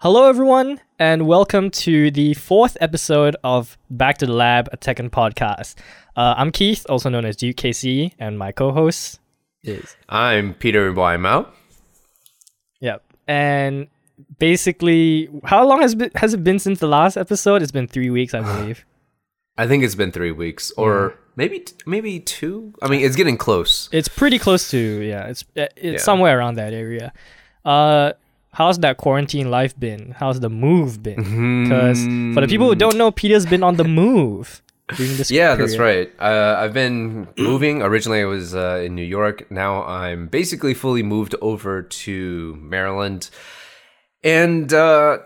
Hello, everyone, and welcome to the fourth episode of Back to the Lab, a Tekken podcast. Uh, I'm Keith, also known as Duke KC, and my co-host is I'm Peter Wymau. yep. And basically, how long has been, has it been since the last episode? It's been three weeks, I believe. I think it's been three weeks, or maybe maybe two. I mean, it's getting close. it's pretty close to yeah. It's uh, it's Yeah. somewhere around that area. Uh, how's that quarantine life been? How's the move been? Because for the people who don't know, Peter's been on the move during this. Yeah, that's right. Uh, I've been moving. Originally, I was uh, in New York. Now I'm basically fully moved over to Maryland. And uh,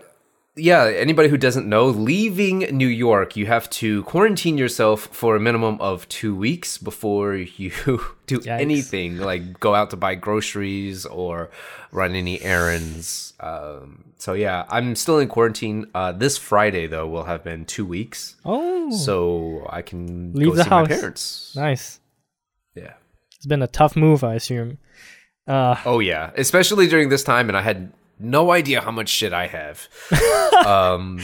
yeah, anybody who doesn't know, leaving New York, you have to quarantine yourself for a minimum of two weeks before you do Yikes. anything, like go out to buy groceries or run any errands. Um, so yeah, I'm still in quarantine. Uh, this Friday, though, will have been two weeks Oh, so I can Leave go the see house. my parents. nice. Yeah. It's been a tough move, I assume. Uh, Oh yeah, especially during this time, and I had no idea how much shit I have. um,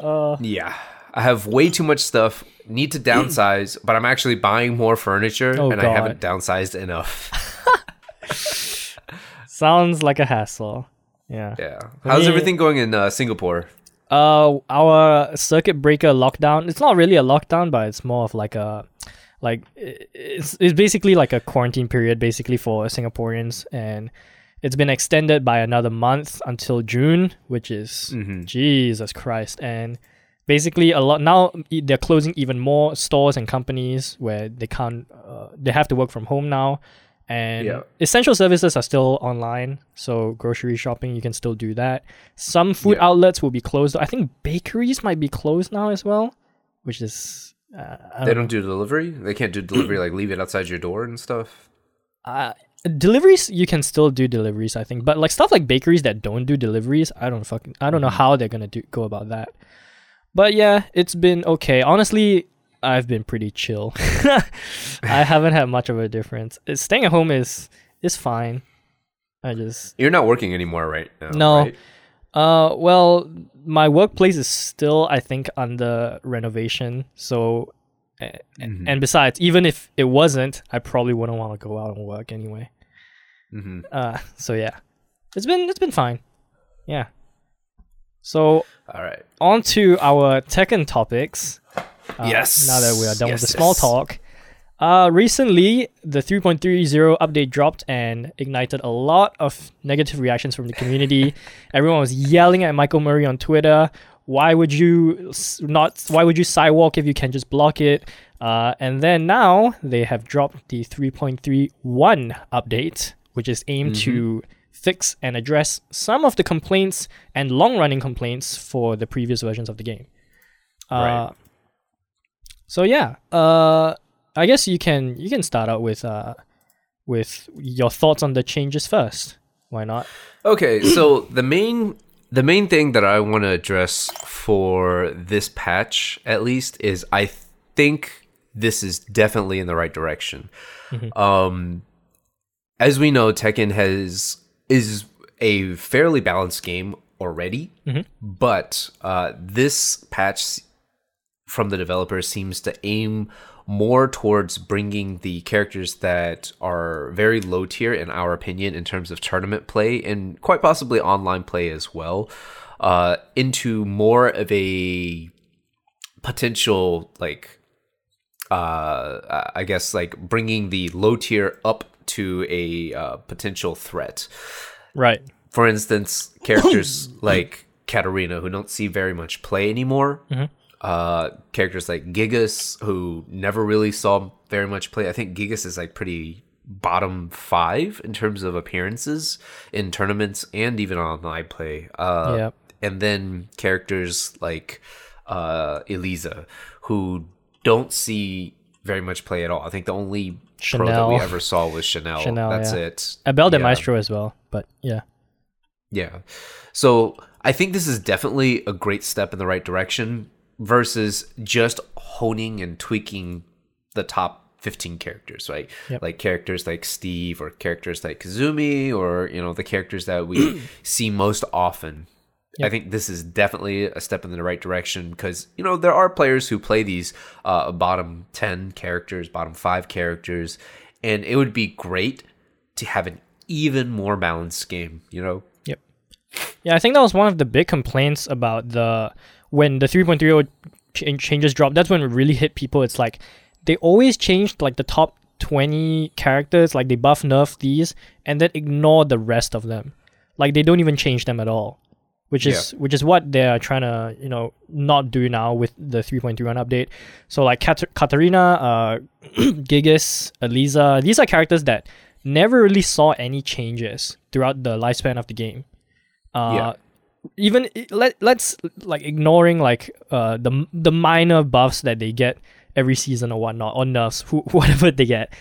uh, yeah, I have way too much stuff. Need to downsize, but I'm actually buying more furniture, Oh, and I haven't downsized enough. sounds like a hassle. Yeah. Yeah. How's me- everything going in uh, Singapore? Uh, our circuit breaker lockdown. It's not really a lockdown, but it's more of like a, like it's it's basically like a quarantine period, basically for Singaporeans, and it's been extended by another month until June, which is Mhm. Jesus Christ, and basically a lot now they're closing even more stores and companies where they can't uh, they have to work from home now and Yeah. essential services are still online so grocery shopping you can still do that some food Yeah. outlets will be closed i think bakeries might be closed now as well which is uh, I They don't don't do delivery. They can't do delivery like leave it outside your door and stuff. uh, deliveries you can still do deliveries i think. But like stuff like bakeries that don't do deliveries i don't fucking i don't know how they're gonna do go about that. But yeah it's been okay. Honestly i've been pretty chill. I haven't had much of a difference. Uh, staying at home is is fine. I just You're not working anymore, right? now, No. right? uh well my workplace is still i think under renovation. So Mhm. and besides even if it wasn't i probably wouldn't want to go out and work anyway Mhm. uh, so yeah, it's been it's been fine. Yeah. So All right. on to our Tekken topics. Uh, Yes. Now that we are done Yes, with the small yes. talk. Uh, recently, the 3.30 update dropped and ignited a lot of negative reactions from the community. Everyone was yelling at Michael Murray on Twitter. Why would you not? Why would you sidewalk if you can just block it? Uh, and then now they have dropped the 3.31 update, which is aimed to fix and address some of the complaints and long-running complaints for the previous versions of the game. Uh, Right. So yeah, uh, I guess you can you can start out with uh, with your thoughts on the changes first. Why not? Okay, so the main the main thing that I want to address for this patch at least is I think this is definitely in the right direction. Um as we know Tekken has is a fairly balanced game already, but uh this patch from the developer seems to aim more towards bringing the characters that are very low tier in our opinion in terms of tournament play and quite possibly online play as well uh, into more of a potential like uh, i guess like bringing the low tier up to a uh, potential threat Right. for instance, characters like Katarina who don't see very much play anymore. Uh, characters like Gigas who never really saw very much play. I think Gigas is like pretty bottom five in terms of appearances in tournaments and even online play. Uh, Yep. And then characters like uh, Eliza who don't see very much play at all. I think the only pro that we ever saw was Chanel. Chanel, That's yeah. it. Abel de Yeah. Maestro as well, but yeah. Yeah. So I think this is definitely a great step in the right direction versus just honing and tweaking the top 15 characters, right? Yep. Like characters like Steve or characters like Kazumi or, you know, the characters that we see most often I think this is definitely a step in the right direction because you know there are players who play these uh, bottom ten characters, bottom five characters, and it would be great to have an even more balanced game. You know, Yep. Yeah, I think that was one of the big complaints about the when the 3.30 ch- changes dropped. That's when it really hit people. It's like they always changed like the top 20 characters, like they buff nerf these, and then ignore the rest of them. Like they don't even change them at all. Which is which is what they're trying to you know not do now with the 3.31 update. So like Kat- Katarina, uh, Gigas, Eliza, these are characters that never really saw any changes throughout the lifespan of the game. Uh, Yeah. Even let let's like ignoring like uh the the minor buffs that they get every season or whatnot or nerfs who, whatever they get.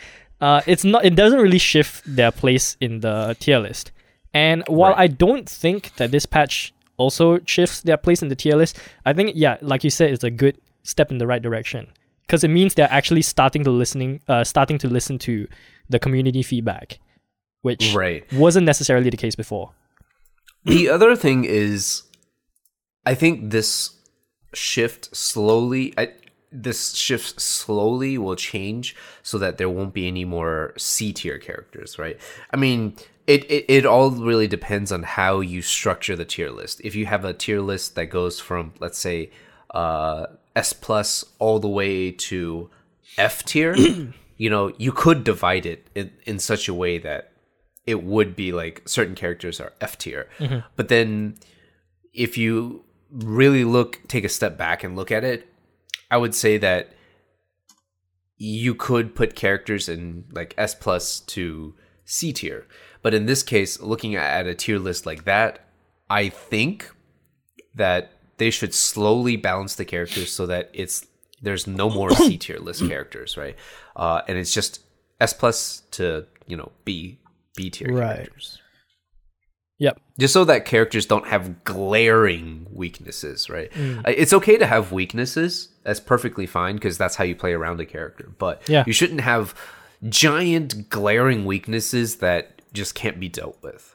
Uh, it's not it doesn't really shift their place in the tier list. And while Right. I don't think that this patch also shifts their place in the tier list, I think yeah, like you said, it's a good step in the right direction because it means they're actually starting to listening, uh, starting to listen to the community feedback, which right? wasn't necessarily the case before. The other thing is, I think this shift slowly. I, this shift slowly will change so that there won't be any more C tier characters, right? I mean, it, it it all really depends on how you structure the tier list. If you have a tier list that goes from let's say uh, S plus all the way to F tier, you know, you could divide it in, in such a way that it would be like certain characters are F tier. But then if you really look take a step back and look at it, I would say that you could put characters in like S plus to C tier. But in this case, looking at a tier list like that, I think that they should slowly balance the characters so that it's there's no more C tier list characters, right? Uh, and it's just S plus to you know B B tier Right. characters Yep. just so that characters don't have glaring weaknesses, right? Uh, It's okay to have weaknesses. That's perfectly fine because that's how you play around a character. But Yeah. you shouldn't have giant glaring weaknesses that just can't be dealt with.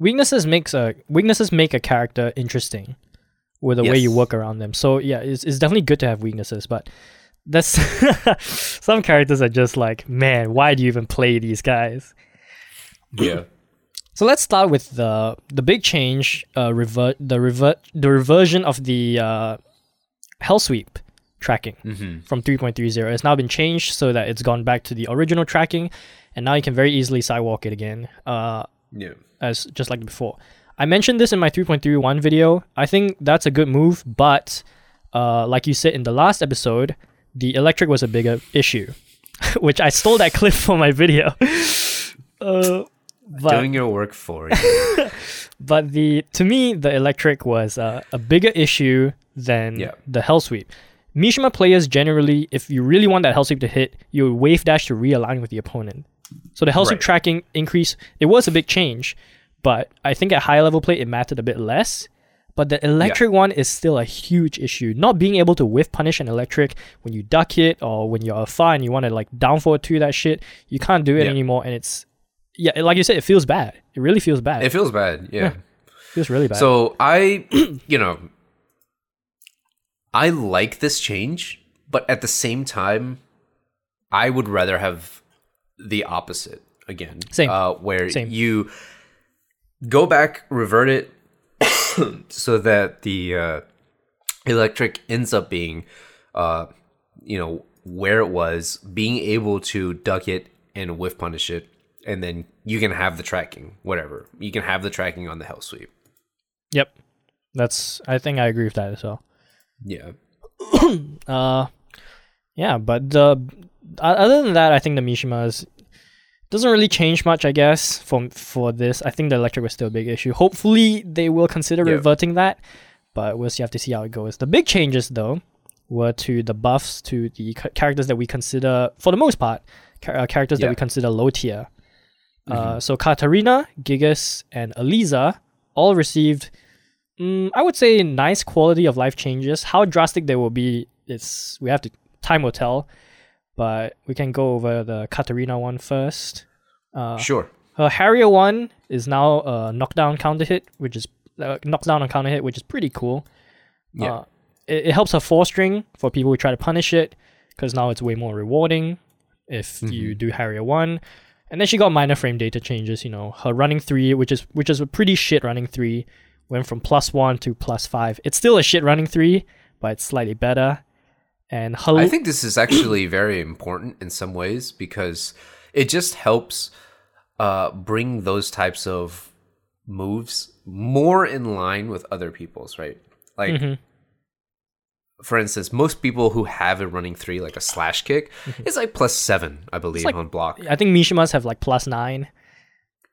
Weaknesses makes a weaknesses make a character interesting with the way you work around them. So yeah, it's, it's definitely good to have weaknesses, but that's some characters are just like, man, why do you even play these guys? Yeah. So let's start with the the big change, uh, revert the revert the reversion of the uh, Hell Sweep tracking hmm from 3.30. It's now been changed so that it's gone back to the original tracking, and now you can very easily sidewalk it again, uh, Yeah. as just like before. I mentioned this in my 3.31 video. I think that's a good move, but uh, like you said in the last episode, the electric was a bigger issue, which I stole that clip for my video. uh, but Doing your work for you. but the to me the electric was uh, a bigger issue than Yeah. the hell sweep. Mishima players generally, if you really want that hell sweep to hit, you wave dash to realign with the opponent. So the hell sweep Right. tracking increase, it was a big change, but I think at high level play it mattered a bit less. But the electric one is still a huge issue. Not being able to whiff punish an electric when you duck it or when you're afar and you want to like down forward to that shit, you can't do it Yeah. anymore. And it's yeah, like you said, it feels bad. It really feels bad. it feels bad. Yeah. Yeah. feels really bad. So I, you know, I like this change, but at the same time, I would rather have the opposite again. Same. Uh, where Same. you go back, revert it, so that the uh, electric ends up being, uh, you know, where it was, being able to duck it and whiff punish it, and then you can have the tracking, whatever. You can have the tracking on the hell sweep. Yep. That's I think I agree with that as well. Yeah. Uh yeah, but the o- other than that I think the Mishimas doesn't really change much I guess for for this. I think the electric was still a big issue. Hopefully they will consider Yeah. reverting that, but we'll see have to see how it goes. The big changes though were to the buffs to the characters that we consider for the most part uh, characters that we consider low tier. Uh, so Katarina, Gigas, and Eliza all received, mm, I would say, nice quality of life changes. How drastic they will be, it's we have to time will tell. But we can go over the Katarina one first. Uh, Sure. her Harrier one is now a knockdown counter hit, which is uh, knocks down on counter hit, which is pretty cool. Yeah. Uh, it, it helps her four string for people who try to punish it because now it's way more rewarding if you do Harrier one. And then she got minor frame data changes. You know, her running three, which is which is a pretty shit running three, went from plus one to plus five. It's still a shit running three, but it's slightly better. And her I think this is actually very important in some ways because it just helps uh, bring those types of moves more in line with other people's, right? Like, Mhm. For instance, most people who have a running three, like a slash kick, is like plus seven, I believe, like- on block. I think Mishimas have like plus nine.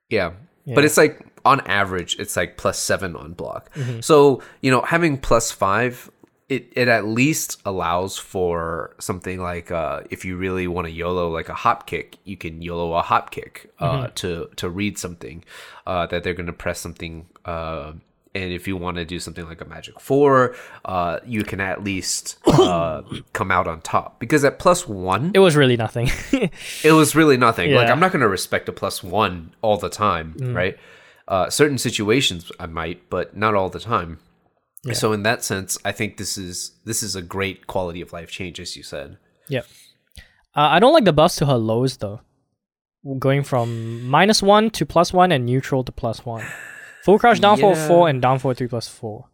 Yeah. Yeah. But it's like on average, it's like plus seven on block. Mm-hmm. So, you know, having plus five, it, it at least allows for something like uh, if you really want to YOLO like a hop kick, you can YOLO a hop kick uh, Mm-hmm. to, to read something uh, that they're going to press something. And if you want to do something like a magic four, uh, you can at least uh, come out on top because at plus one, It was really nothing. it was really nothing. Like I'm not going to respect a plus one all the time, right? Uh, certain situations I might, but not all the time. So in that sense, I think this is this is a great quality of life change, as you said. Yep. Uh, I don't like the buffs to her lows though. Going from minus one to plus one and neutral to plus one. Full crouch down four Yeah. four and down four three plus four.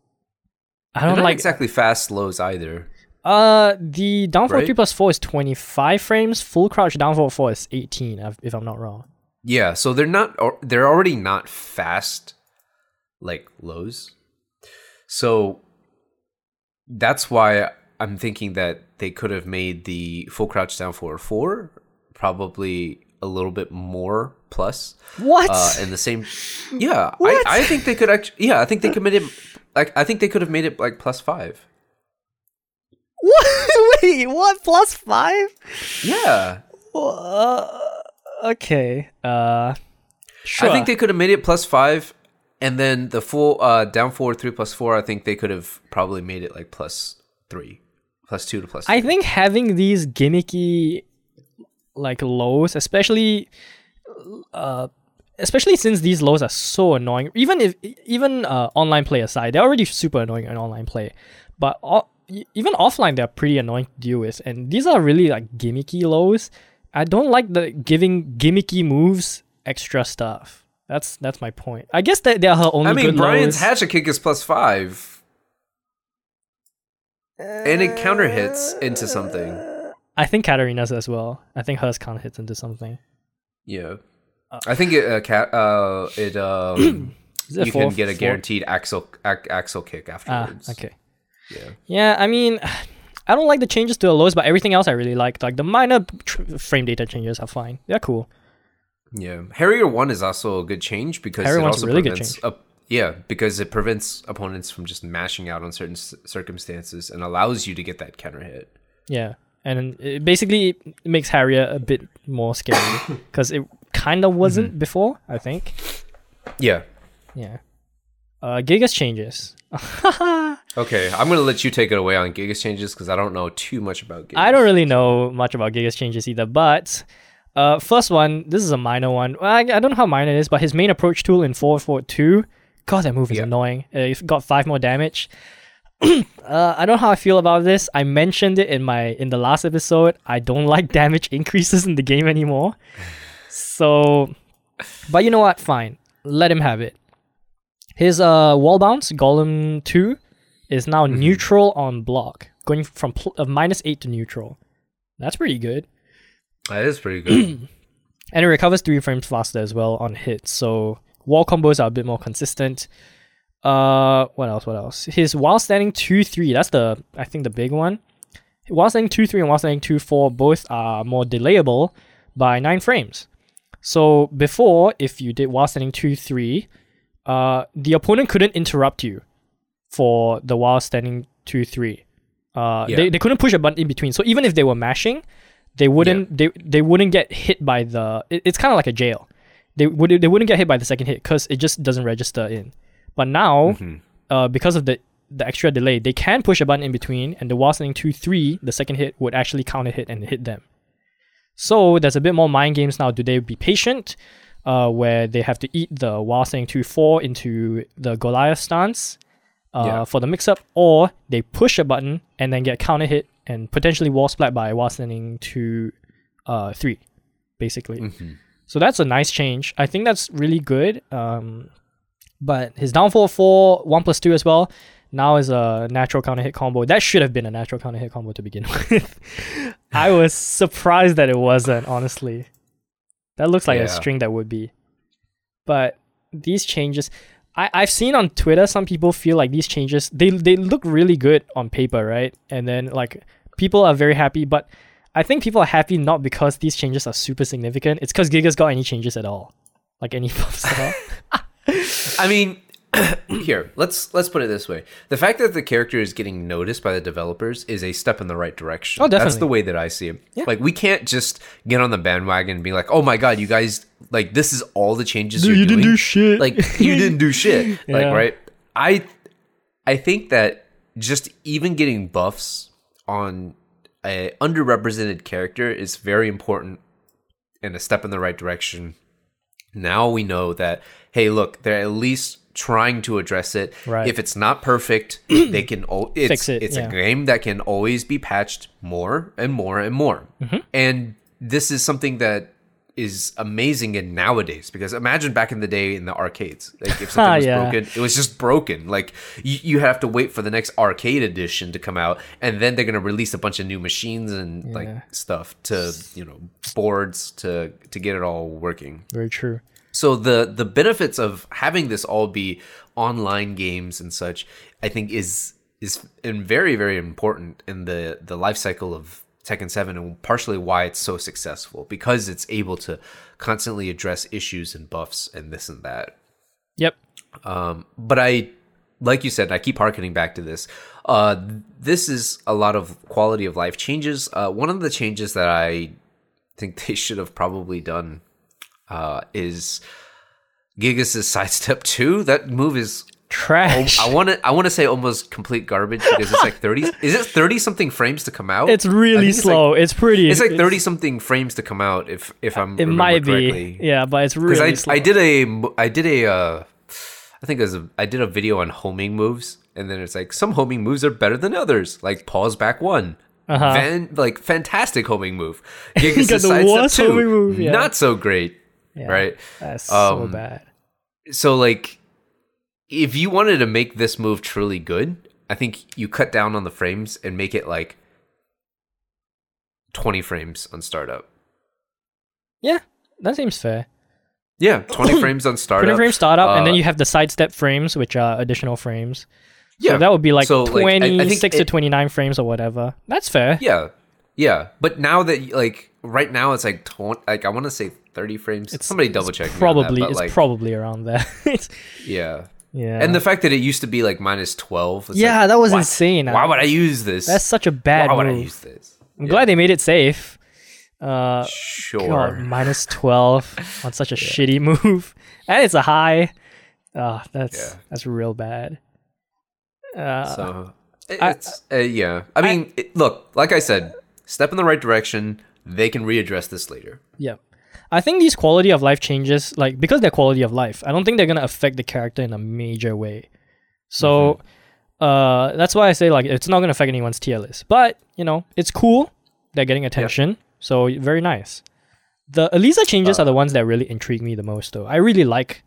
I don't not like exactly fast lows either. uh the down four Right? three plus four is twenty five frames. Full crouch down four four is eighteen if- if I'm not wrong. Yeah, so they're not. or- They're already not fast, like lows. So that's why I'm thinking that they could have made the full crouch down for four probably a little bit more plus. What? Uh, and the same, yeah. What? I, I think they could actually. Yeah, I think they committed. Like I think they could have made it like plus five. what? Wait, what? Plus five? Yeah, Uh, okay. Uh, sure. I think they could have made it plus five, and then the full uh, down four three plus four. I think they could have probably made it like plus three, plus two to plus. I think having these gimmicky like lows, especially uh especially since these lows are so annoying. Even if even uh, online play aside, they're already super annoying in online play. But o- even offline they're pretty annoying to deal with. And these are really like gimmicky lows. I don't like the giving gimmicky moves extra stuff. That's that's my point. I guess that they're her only I mean, Brian's lows. hatchet kick is plus five, and it counter hits into something. I think Katarina's as well. I think hers kind of hits into something. Yeah, I think it uh, cat uh, it um, it you four- can get a four- guaranteed axle ac- axle kick afterwards. Ah, okay. Yeah. Yeah, I mean, I don't like the changes to the lows, but everything else I really like. Like the minor tr- frame data changes are fine. They're cool. Yeah, Harrier one is also a good change because Harrier it also really prevents. yeah, because it prevents opponents from just mashing out on certain circumstances and allows you to get that counter hit. Yeah, and it basically makes Harrier a bit more scary because it kind of wasn't Mm-hmm. before. I think. Yeah. Yeah. Uh, Gigas changes. Okay, I'm gonna let you take it away on Gigas changes because I don't know too much about Gigas. I don't really know much about Gigas changes either, but uh, first one, this is a minor one. I, I don't know how minor it is, but his main approach tool in 442, God, that move is Yeah. annoying. Uh, he's got five more damage. Uh, I don't know how I feel about this. I mentioned it in my in the last episode. I don't like damage increases in the game anymore. So, but you know what? Fine, let him have it. His uh wall bounce golem two is now neutral on block, going from pl- uh, minus eight to neutral. That's pretty good, That is pretty good. and it recovers three frames faster as well on hits. So wall combos are a bit more consistent. Uh, what else? What else? His while standing two three. That's the I think the big one. While standing two three and while standing two four both are more delayable by nine frames. So before, if you did while standing two three, uh, the opponent couldn't interrupt you for the while standing two three. Uh, Yeah. they, they couldn't push a button in between. So even if they were mashing, they wouldn't they, they wouldn't get hit by the. It, it's kind of like a jail. They would they wouldn't get hit by the second hit because it just doesn't register in. But now, uh, because of the the extra delay, they can push a button in between, and the while two three, the second hit would actually counter hit and hit them. So there's a bit more mind games now. Do they be patient? uh, where they have to eat the while 2 4 into the Goliath stance uh, Yeah. for the mix up, or they push a button and then get counter hit and potentially wall splat by while 2 uh, 3, basically. Mhm. So that's a nice change. I think that's really good. Um, but his downfall for one plus two as well now is a natural counter hit combo. That should have been a natural counter hit combo to begin with. I was surprised that it wasn't. Honestly, that looks like Yeah. a string that would be. But these changes, I I've seen on Twitter some people feel like these changes they they look really good on paper, right? And then like people are very happy, but I think people are happy not because these changes are super significant. It's because Gigas got any changes at all, like any buffs at all. I mean, here let's let's put it this way: the fact that the character is getting noticed by the developers is a step in the right direction. Oh, definitely. That's the way that I see it. Yeah. Like we can't just get on the bandwagon and be like, "Oh my god, you guys like this is all the changes Dude, you're you didn't doing." do shit. Like you didn't do shit. Like right? I I think that just even getting buffs on a underrepresented character is very important and a step in the right direction. Now we know that hey, look, they're at least trying to address it. Right. If it's not perfect, they can o- it's, Fix it, It's yeah. a game that can always be patched more and more and more. Mm-hmm. And this is something that is amazing in nowadays because imagine back in the day in the arcades like if something was Yeah. broken it was just broken like you, you have to wait for the next arcade edition to come out and then they're going to release a bunch of new machines and Yeah. like stuff to you know boards to to get it all working Very true. So the the benefits of having this all be online games and such i think is is and very very important in the the life cycle of Tekken 7 and partially why it's so successful because it's able to constantly address issues and buffs and this and that Yep. um, but I, like you said, I keep harkening back to this. Uh, this is a lot of quality of life changes. Uh, one of the changes that I think they should have probably done uh, is Gigas' sidestep two. That move is Trash. I want to I want to say almost complete garbage because it's like thirty. is it thirty something frames to come out? it's really it's like- slow. it's pretty. It's like thirty something frames to come out. If if I'm It might correctly. be. Yeah, but it's really I, slow. I did a I did a uh, I think it was a, I did a video on homing moves and then it's like some homing moves are better than others like pause back one Uh-huh. Van, like fantastic homing move Gigas' the sidestep worst two, homing move, yeah. not so great Yeah, right That's so Um, bad. so like if you wanted to make this move truly good I think you cut down on the frames and make it like 20 frames on startup Yeah, that seems fair. yeah 20 frames on startup Twenty frame startup, and then Uh, you have the sidestep frames, which are additional frames. yeah So that would be like So, like, I- I think twenty six to it- twenty nine frames or whatever. That's fair. Yeah, yeah. But now that like right now it's like tw- like I want to say thirty frames. It's- Somebody double check. on that, Probably, it's like, probably around there. Yeah. yeah, And the fact that it used to be like minus twelve. yeah, like, that was what? insane. Why would I use this? That's such a bad move. Why would I use this? I'm glad they made it safe. Uh, Sure. God, minus 12 on such a shitty move. And it's a high. Ah, that's Yeah. that's real bad. Uh, So I- it's uh, yeah. I mean, it, look, like I said, step in the right direction. They can readdress this later. yeah. I think these quality of life changes, like because they're quality of life, I don't think they're gonna affect the character in a major way. So uh that's why I say like it's not gonna affect anyone's tier list. But, you know, it's cool. They're getting attention. So very nice. The Eliza changes are the ones that really intrigue me the most though. I really like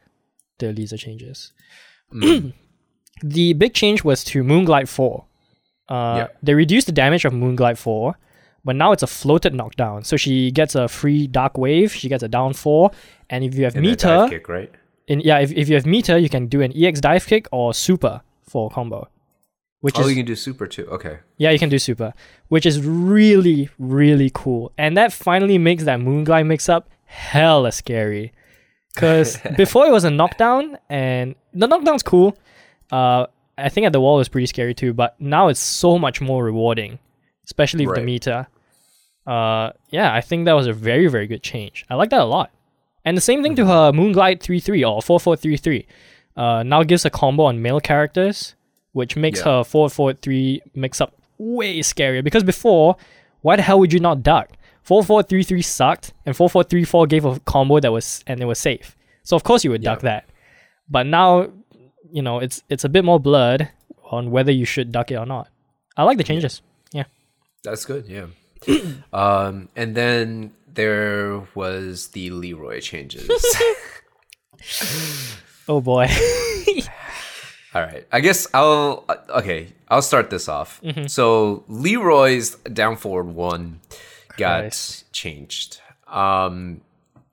the Eliza changes. Mm. the big change was to Moonglide 4. Uh, Yeah. They reduced the damage of Moonglide 4, but now it's a floated knockdown. So she gets a free Dark Wave, she gets a down 4, and if you have And that dive meter, kick, right? in, yeah, if, if you have meter, you can do an EX dive kick or super for combo. Which Oh, is you can do super too. Okay. yeah, you can do super, which is really, really cool. And that finally makes that Moonglide mix up hella scary. Because before it was a knockdown, and the knockdown's cool. Uh, I think at the wall is pretty scary too, but now it's so much more rewarding, especially with the meter. Uh, yeah, I think that was a very, very good change. I like that a lot. And the same thing to her Moonglide 3-3 or 4-4-3-3. Uh, now gives a combo on male characters, which makes Yeah. her 4-4-3 mix up way scarier. Because before, why the hell would you not duck? 4433 sucked, and 4434 gave a combo that was and it was safe. So of course you would duck that. But now, you know, it's it's a bit more blurred on whether you should duck it or not. I like the changes. Yeah. That's good, yeah. um, and then there was the Leroy changes. Oh boy. All right. I guess I'll okay. I'll start this off. Mm-hmm. So Leroy's down forward one got Christ. changed. Um,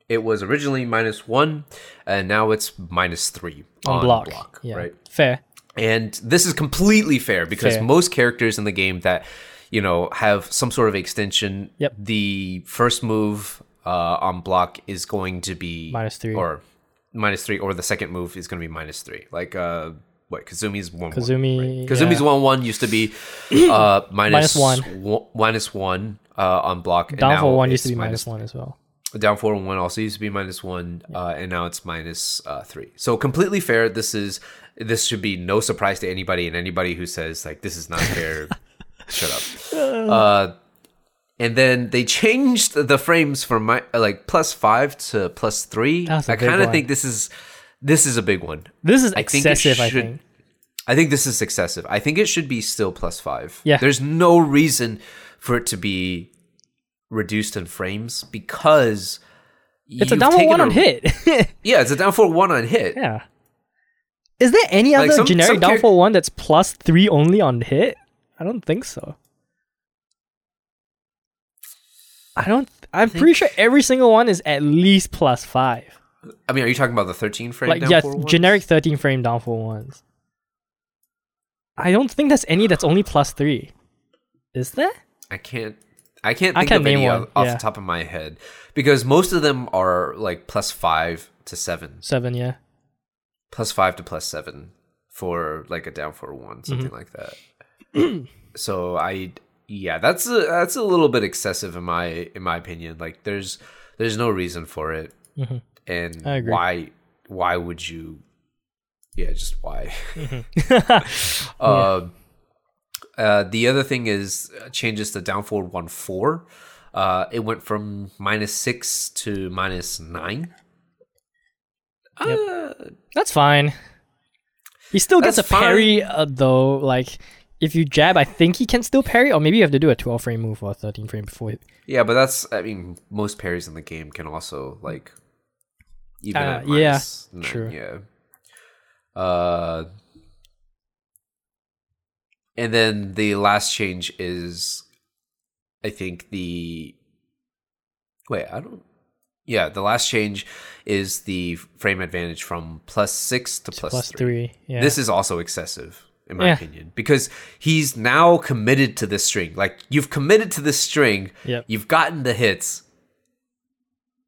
it was originally minus one, and now it's minus three on, block. Yeah. Right. Fair. And this is completely fair because Fair. most characters in the game that you know have some sort of extension, Yep. the first move uh, on block is going to be Minus three. or minus three, or the second move is going to be minus three. Like uh, what Kazumi's one. Kazumi, one, right? Kazumi's yeah. one one used to be uh, minus Minus one. one- minus one uh, on block. and Down for one used to be minus one as well. down four and one also used to be minus one, uh, and now it's minus uh, three. So completely fair. This is this should be no surprise to anybody, and anybody who says like this is not fair, shut up. Uh, and then they changed the frames from my like plus five to plus three. That's a I big kind of one. think this is this is a big one. This is I think it excessive, I should- think. I think this is excessive. I think it should be still plus five. Yeah. There's no reason for it to be reduced in frames because It's a you've downward taken one a- on hit. Yeah, it's a down for one on hit. yeah. Is there any Like, other some- generic some down char- for one that's plus three only on hit? I don't think so. I don't. I'm pretty sure every single one is at least plus five. I mean, are you talking about the 13 frame like down yeah, ones? generic 13 frame down for ones. I don't think there's any that's only plus three. Is there? I can't. I can't I think can't of any name off, one, off yeah. the top of my head because most of them are like plus five to seven, Seven, yeah. plus five to plus seven for like a down for one, something Mm-hmm. like that. so I, yeah, that's a that's a little bit excessive in my in my opinion. Like there's there's no reason for it, and Mm-hmm. Agree. why why would you? Yeah, just why? Mm-hmm. Uh, uh, the other thing is uh, changes to down forward one four. Uh, it went from minus six to minus nine. Uh, That's fine. He still gets a parry uh, though. Like if you jab, I think he can still parry, or maybe you have to do a 12 frame move or a 13 frame before. It. yeah, but that's I mean most parries in the game can also like even Uh, yeah, nine, true. Yeah. Uh, and then the last change is, I think the. Wait, I don't. Yeah, the last change is the frame advantage from plus six to plus, Plus three. three. Yeah. This is also excessive, in my Yeah. opinion, because he's now committed to this string. Like you've committed to this string, Yep. you've gotten the hits,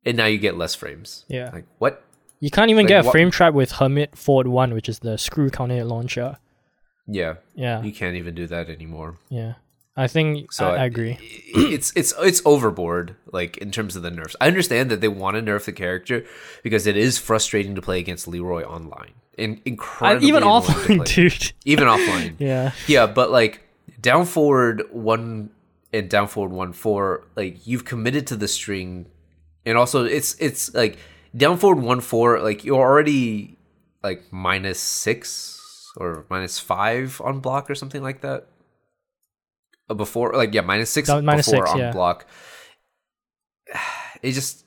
and now you get less frames. Yeah. Like what? You can't even Like, get a what- frame trap with Hermit Ford 1, which is the screw counter launcher. Yeah, Yeah. you can't even do that anymore. Yeah. I think So I, I agree. It's it's it's overboard, like in terms of the nerfs. I understand that they want to nerf the character because it is frustrating to play against Leroy online. And I, incredibly even offline, dude. Even offline. Yeah. Yeah, but like down forward one and down forward one four, like you've committed to the string, and also it's it's like down forward one four, like you're already like minus six or minus five on block or something like that. Uh, Before like yeah, minus six Down- minus before six, on yeah. block. It just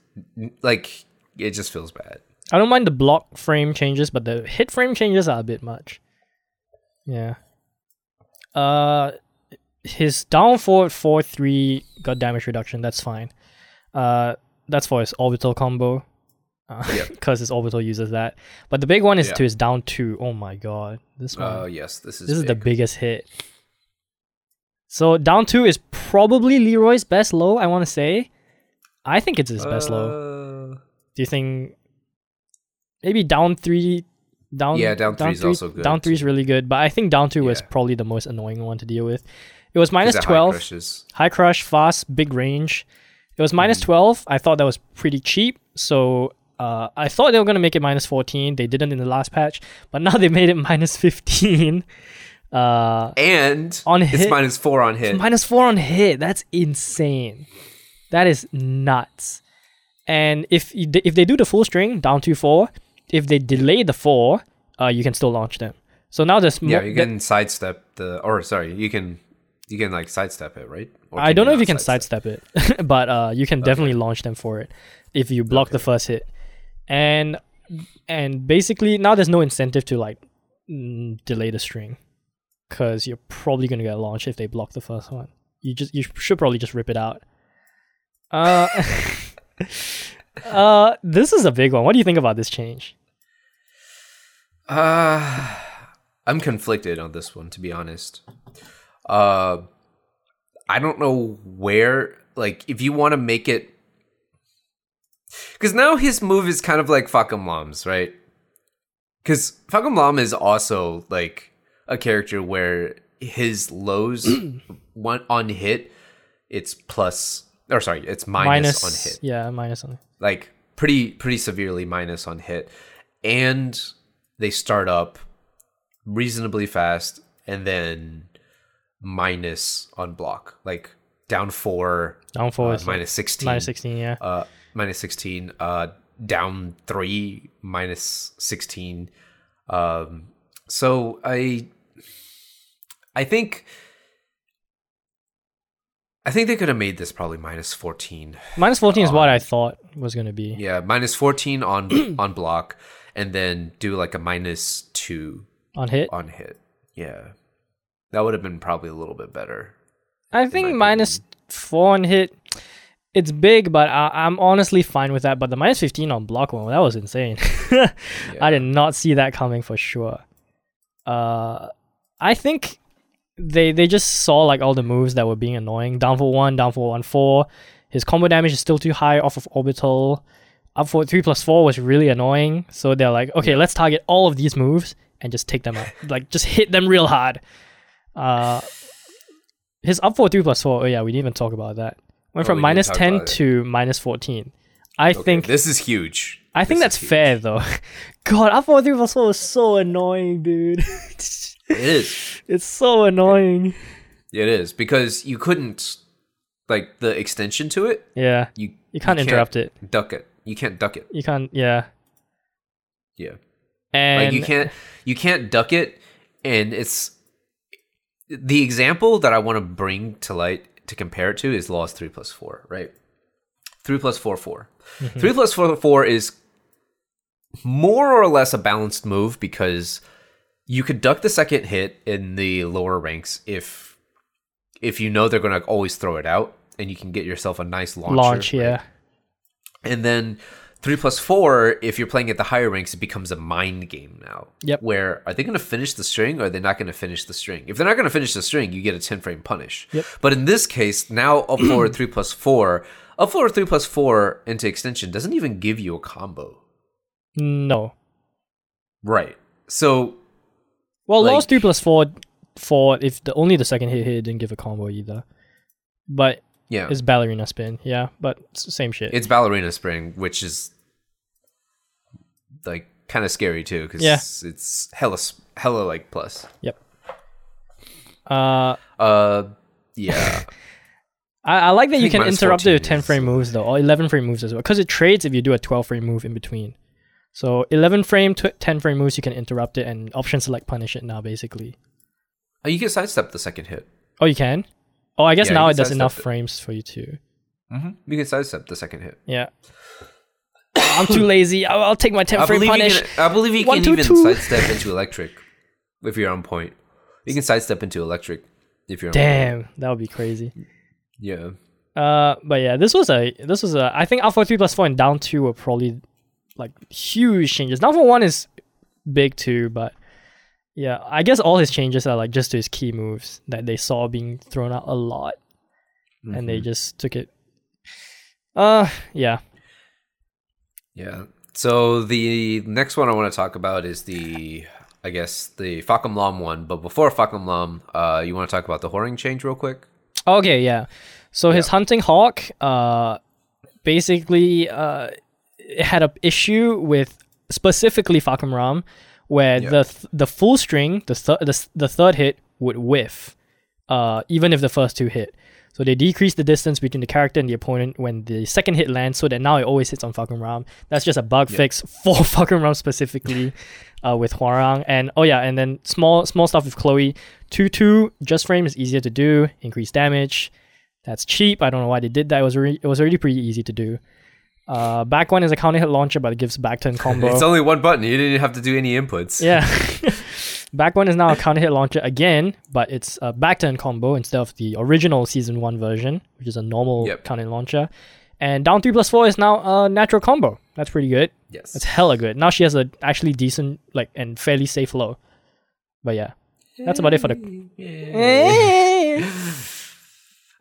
like it just feels bad. I don't mind the block frame changes, but the hit frame changes are a bit much. Yeah. Uh, his down forward four three got damage reduction. That's fine. Uh, that's for his orbital combo. Yep. Because his orbital uses that. But the big one is Yeah. to his down two. Oh my god, this one. Oh yes, this is this is the biggest hit. So down two is probably Leroy's best low. I want to say. I think it's his best low. Uh, Do you think maybe down three? Down Yeah, down three's three, also good, Down three is really good, but I think down two was probably the most annoying one to deal with. It was minus Is that high twelve, crushes? high crush, fast, big range. It was Mm. minus twelve. I thought that was pretty cheap, so uh, I thought they were gonna make it minus fourteen. They didn't in the last patch, but now they made it minus fifteen. Uh, and On hit, it's minus four on hit. minus four on hit. That's insane. That is nuts. And if if they do the full string down to four, if they delay the four, uh, you can still launch them. So now there's Yeah, you can sidestep the, or sorry, you can you can like sidestep it, right? I don't know if you can sidestep it, but uh, you can definitely launch them for it if you block the first hit. And and basically now there's no incentive to like mm, delay the string because you're probably gonna get launched if they block the first one. You just you should probably just rip it out. Uh, uh, this is a big one. What do you think about this change? Uh, I'm conflicted on this one, to be honest. Uh, I don't know where, like, if you want to make it. Because now his move is kind of like Fahkumram's, right? Because Fahkumram is also, like, a character where his lows one on hit, it's plus. Or sorry, it's minus, on hit. Yeah, minus on. like pretty pretty severely minus on hit and they start up reasonably fast and then minus on block like down 4 Down four uh, minus 16 minus sixteen. Yeah. uh minus 16 uh down 3 minus 16 um so i i think i think they could have made this probably minus 14 minus fourteen is what I thought was gonna be. yeah, minus 14 on on block and then do like a minus 2 On hit, on hit. Yeah. That would have been probably a little bit better. I think minus four on hit. It's big, but I, I'm honestly fine with that. But the minus fifteen on block one, that was insane. I did not see that coming for sure. Uh, I think they they just saw like all the moves that were being annoying. Down for one, down for one four. His combo damage is still too high off of orbital. Up for three plus four was really annoying. So they're like, okay, let's target all of these moves and just take them out. like just hit them real hard. Uh, his up for three plus four. Oh yeah, we didn't even talk about that. Went Oh, from we minus ten to minus fourteen. I Okay, think this is huge. I think This that's fair though. God, up for three plus four was so annoying, dude. It is. it's so annoying. It is because you couldn't like the extension to it. Yeah, You you can't interrupt it. Duck it. You can't duck it. You can't. Yeah, Yeah. and like you can't you can't duck it and it's the example that i want to bring to light to compare it to is lost 3 plus 4 right 3 plus 4 4 Mm-hmm. 3 plus 4 4 is more or less a balanced move because you could duck the second hit in the lower ranks if if you know they're going to always throw it out and you can get yourself a nice launcher, launch. right? Yeah, And then three plus four, if you're playing at the higher ranks, it becomes a mind game now. Yep. Where are they going to finish the string or are they not going to finish the string? If they're not going to finish the string, you get a 10 frame punish. Yep. But in this case, now up forward three plus four, up forward three plus four into extension doesn't even give you a combo. no. Right. So Well, Like- lost three plus four, four. If the only the second hit hit didn't give a combo either, but yeah, it's ballerina spin. Yeah, but it's the same shit. it's ballerina spring, which is like kind of scary too because Yeah. it's hella hella like plus. yep. Uh, Uh, yeah. I, I like that you can interrupt it with 10 frame moves though, or 11 frame moves as well, because it trades if you do a 12 frame move in between. So 11 frame to 10 frame moves, you can interrupt it and option select punish it now basically. Oh, you can sidestep the second hit. Oh, you can. Oh, I guess Yeah, now it does enough it. frames for you to. Mm-hmm. You can sidestep the second hit. Yeah. I'm too lazy. I'll, I'll take my 10 I frame punish. can, I believe you One, can two, even two. sidestep into electric if you're on point. You can sidestep into electric if you're on point. Damn, that would be crazy. Yeah. Uh, but yeah, this was a this was a I think Alpha three plus four and down two were probably like huge changes. Down for one is big too, but yeah, I guess all his changes are like just to his key moves that they saw being thrown out a lot, and Mm-hmm. they just took it. Uh, yeah, Yeah. So the next one I want to talk about is the, I guess, the Fahkumram one. But before Fahkumram, uh, you want to talk about the Hwoarang change real quick? Okay, yeah. So his hunting hawk, uh, basically, uh, had a issue with specifically Fahkumram, where Yeah. the th- the full string, the th- the, the third hit would whiff, uh, even if the first two hit. So they decrease the distance between the character and the opponent when the second hit lands, so that now it always hits on Fahkumram. That's just a bug Yeah. fix for Fahkumram specifically, uh, with Hwoarang. And oh yeah, and then small small stuff with Chloe. Two two just frame is easier to do. Increase damage. That's cheap. I don't know why they did that. It was re- it was already pretty easy to do. Uh, back one is a counter hit launcher, but it gives back turn combo. It's only one button. You didn't have to do any inputs. Yeah. Back one is now a counter hit launcher again, but it's a back turn combo instead of the original season one version, which is a normal Yep. counter hit launcher. And down three plus four is now a natural combo. That's pretty good. Yes. That's hella good. Now she has a actually decent like and fairly safe low. But yeah. That's about it for the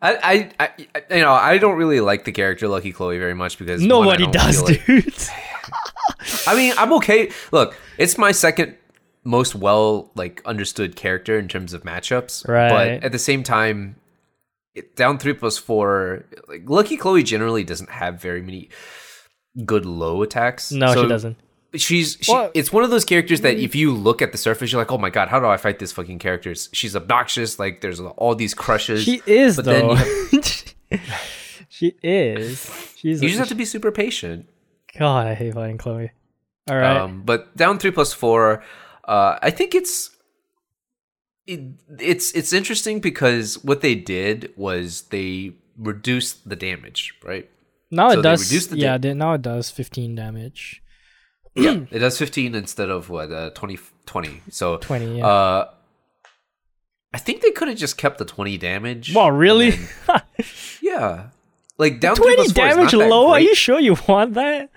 I, I, I, you know, I don't really like the character Lucky Chloe very much because Nobody don't does, like- dude. I mean, I'm okay. Look, it's my second most well like understood character in terms of matchups. Right. But at the same time, it, down three plus four, like Lucky Chloe generally doesn't have very many good low attacks. no, So she doesn't. She's she, Well- it's one of those characters that if you look at the surface, you're like, oh my god, how do I fight this fucking character? She's obnoxious. Like there's all these crushes. She is but then though. you she is. She's you just have to be super patient. God, I hate fighting Chloe. All right. Um, but down three plus four, uh, I think it's it, it's it's interesting because what they did was they reduced the damage, right? now so it does. reduced the yeah, now it does 15 damage. Yeah, it does fifteen instead of what uh, 20, 20. So 20, yeah. uh, I think they could have just kept the twenty damage. Well, really? then- yeah, like down three 20 plus four is damage not that low? Are you sure you want that?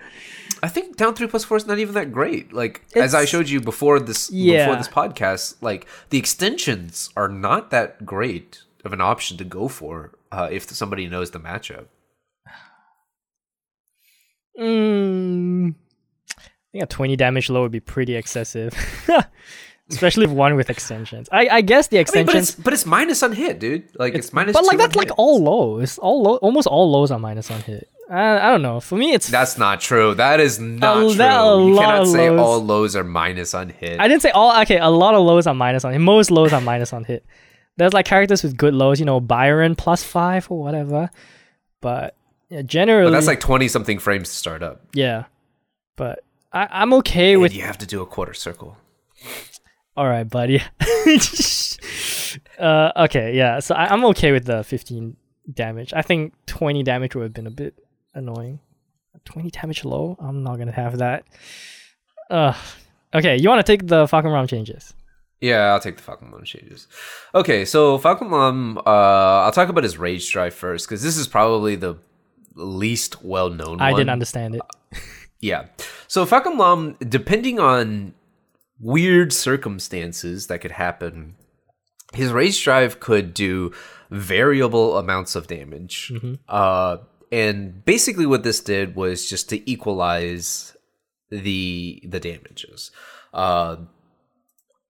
I think down three plus four is not even that great. Like as I showed you before this Yeah. before this podcast, like the extensions are not that great of an option to go for uh, if somebody knows the matchup. Mm, think a 20 damage low would be pretty excessive. Especially if one with extensions. I, I guess the I mean, but extensions. it's but it's minus on hit, dude. Like it's, minus. but like that's like hit. all lows. All low, almost all lows are minus on hit. I, I don't know. For me, it's. That's not true. That is not A- true. that- you cannot say lows. all lows are minus on hit. I didn't say all. Okay, a lot of lows are minus on hit. Most lows are minus on hit. There's like characters with good lows, you know, Byron plus five or whatever. But yeah, generally, but that's like twenty something frames to start up. yeah. But I, I'm okay And with you have to do a quarter circle. All right, buddy. uh, okay, yeah. So I, I'm okay with the 15 damage. I think 20 damage would have been a bit annoying. 20 damage low? I'm not gonna have that. Uh, okay, you want to take the Fahkumram changes? Yeah, I'll take the Fahkumram changes. Okay, so Fahkumram, uh, I'll talk about his Rage Drive first because this is probably the least well known. I one. didn't understand it. Yeah. So Fahkumram, depending on weird circumstances that could happen, his rage drive could do variable amounts of damage. Uh, and basically, what this did was just to equalize the the damages. Uh,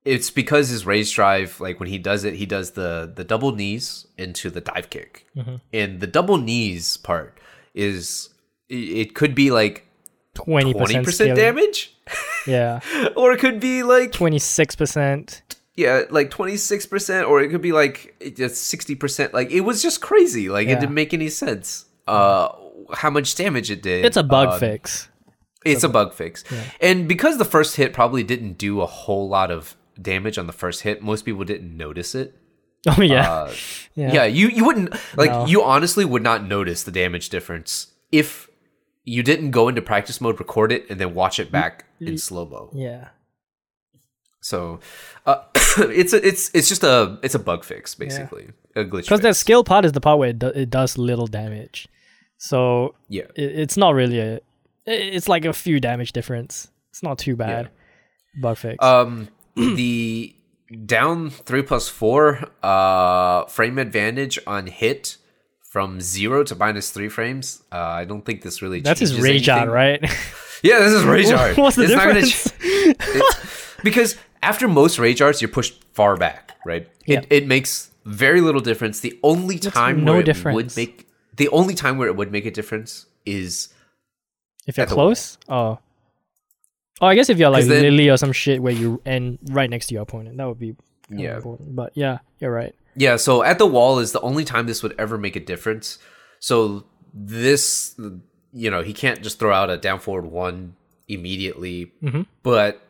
it's because his rage drive, like when he does it, he does the the double knees into the dive kick, and the double knees part is it could be like 20% twenty percent damage, Yeah, or it could be like 26%. yeah, like twenty six percent, or it could be like just sixty percent. Like it was just crazy. Like Yeah. it didn't make any sense. Uh, how much damage it did? It's a bug Uh, fix. It's a bug fix, and because the first hit probably didn't do a whole lot of damage on the first hit, most people didn't notice it. Oh yeah, Uh, yeah. yeah. you you wouldn't like No. you honestly would not notice the damage difference if you didn't go into practice mode, record it, and then watch it back in slow mo. yeah. So, uh, it's a, it's it's just a it's a bug fix basically, a glitch. Because that skill part is the part where it, do, it does little damage. So yeah, it, it's not really a it's like a few damage difference it's not too bad bug fix um, the down three plus four uh frame advantage on hit from zero to minus three frames. Uh, I don't think this really changes. that's his rage anything. out right Yeah, this is rage art. what's the It's difference It's- because after most rage arts, you're pushed far back, right? Yeah. It, it makes very little difference. The only time no where it difference? would make the only time where it would make a difference is if you're close oh oh i guess if you're like then- Lili or some shit where you end right next to your opponent that would be Yeah. important but yeah you're right Yeah, so at the wall is the only time this would ever make a difference. So this, you know, he can't just throw out a down forward one immediately, Mhm. but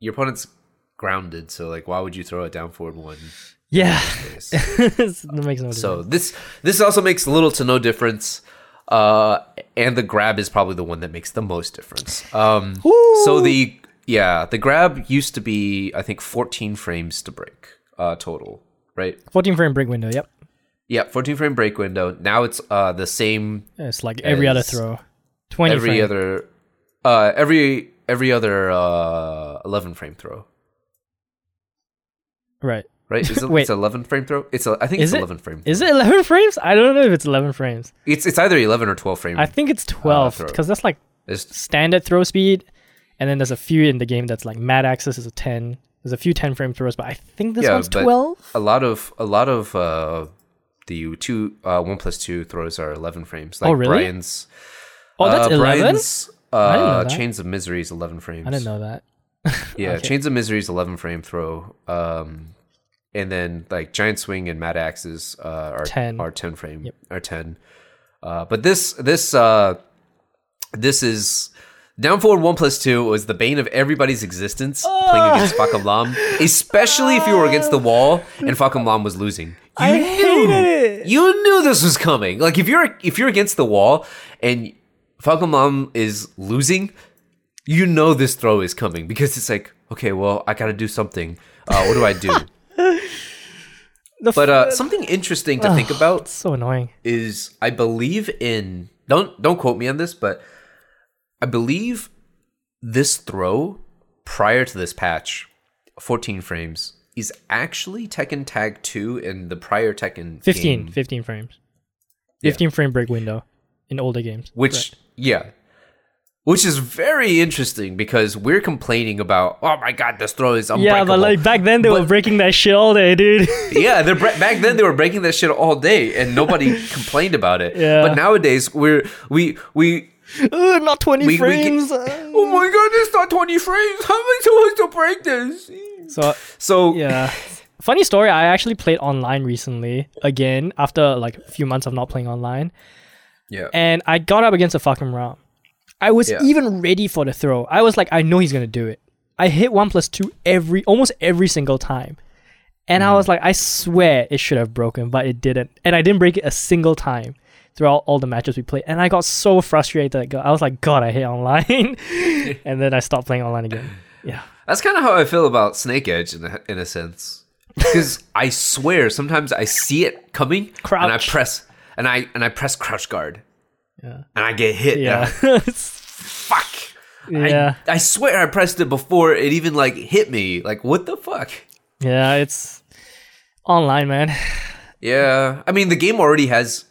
your opponent's grounded. So like, why would you throw a down forward one? Yeah, that makes no difference. so this this also makes little to no difference. Uh, and the grab is probably the one that makes the most difference. Um, so the yeah, the grab used to be I think 14 frames to break uh, total, right? 14 frame break window. Yep, Yeah, 14 frame break window. Now it's uh the same it's like every other throw. 20 every frame. other uh every every other uh 11 frame throw. right. Right? Is it, Wait. it's 11 frame throw? It's a, I think Is it's it? 11 frame. Is it 11 frames? I don't know if it's 11 frames. It's it's either 11 or 12 frame. I think it's 12 throw. because that's like It's- standard throw speed, and then there's a few in the game that's like Mad Axes is a 10. There's a few 10 frame throws, but I think this Yeah, one's but 12. a lot of a lot of uh the two uh one plus two throws are 11 frames. Like Oh, really? Bryan's Oh, that's uh, 11. Bryan's I didn't know uh. Chains of Misery is 11 frames. I didn't know that. Yeah, Okay. Chains of Misery is 11 frame throw. Um, and then like Giant Swing and Mad Axes uh, are 10. are 10 frame Yep. are 10. Uh, but this this uh, this is down forward one plus two was the bane of everybody's existence playing against Fahkumram, especially if you were against the wall and Fahkumram was losing. You I knew, hated it. You knew this was coming. Like if you're if you're against the wall and Fahkumram is losing, you know this throw is coming because it's like, okay, well, I gotta do something. Uh, what do I do? The but uh, something interesting to think about so annoying. is I believe in don't don't quote me on this, but I believe this throw prior to this patch, 14 frames, is actually Tekken Tag 2 in the prior Tekken 15, game, 15 frames. Yeah. 15 frame break window in older games. which yeah. Which is very interesting because we're complaining about, oh my god, this throw is unbreakable. Yeah, but like back then they were breaking that shit all day, dude. yeah, they're back then they were breaking that shit all day and nobody complained about it. Yeah. But nowadays we're we we Ugh, not 20 We- we get- frames. Oh my god, it's not 20 frames. How am I supposed to break this? so So yeah. Funny story, I actually played online recently again after like a few months of not playing online. yeah. And I got up against a fucking round. I was Yeah. even ready for the throw. I was like, I know he's gonna do it. I hit one plus two every almost every single time. And Mm-hmm. I was like, I swear it should have broken, but it didn't. And I didn't break it a single time throughout all the matches we played. And I got so frustrated. That I was like, God, I hate online. and then I stopped playing online again. Yeah. That's kind of how I feel about Snake Edge in a, in a sense. Because I swear sometimes I see it coming and I press and I and I press crouch guard Yeah. and I get hit. Yeah. Fuck. yeah. I, I swear I pressed it before it even like hit me. Like what the fuck? Yeah, it's online, man. Yeah, I mean the game already has.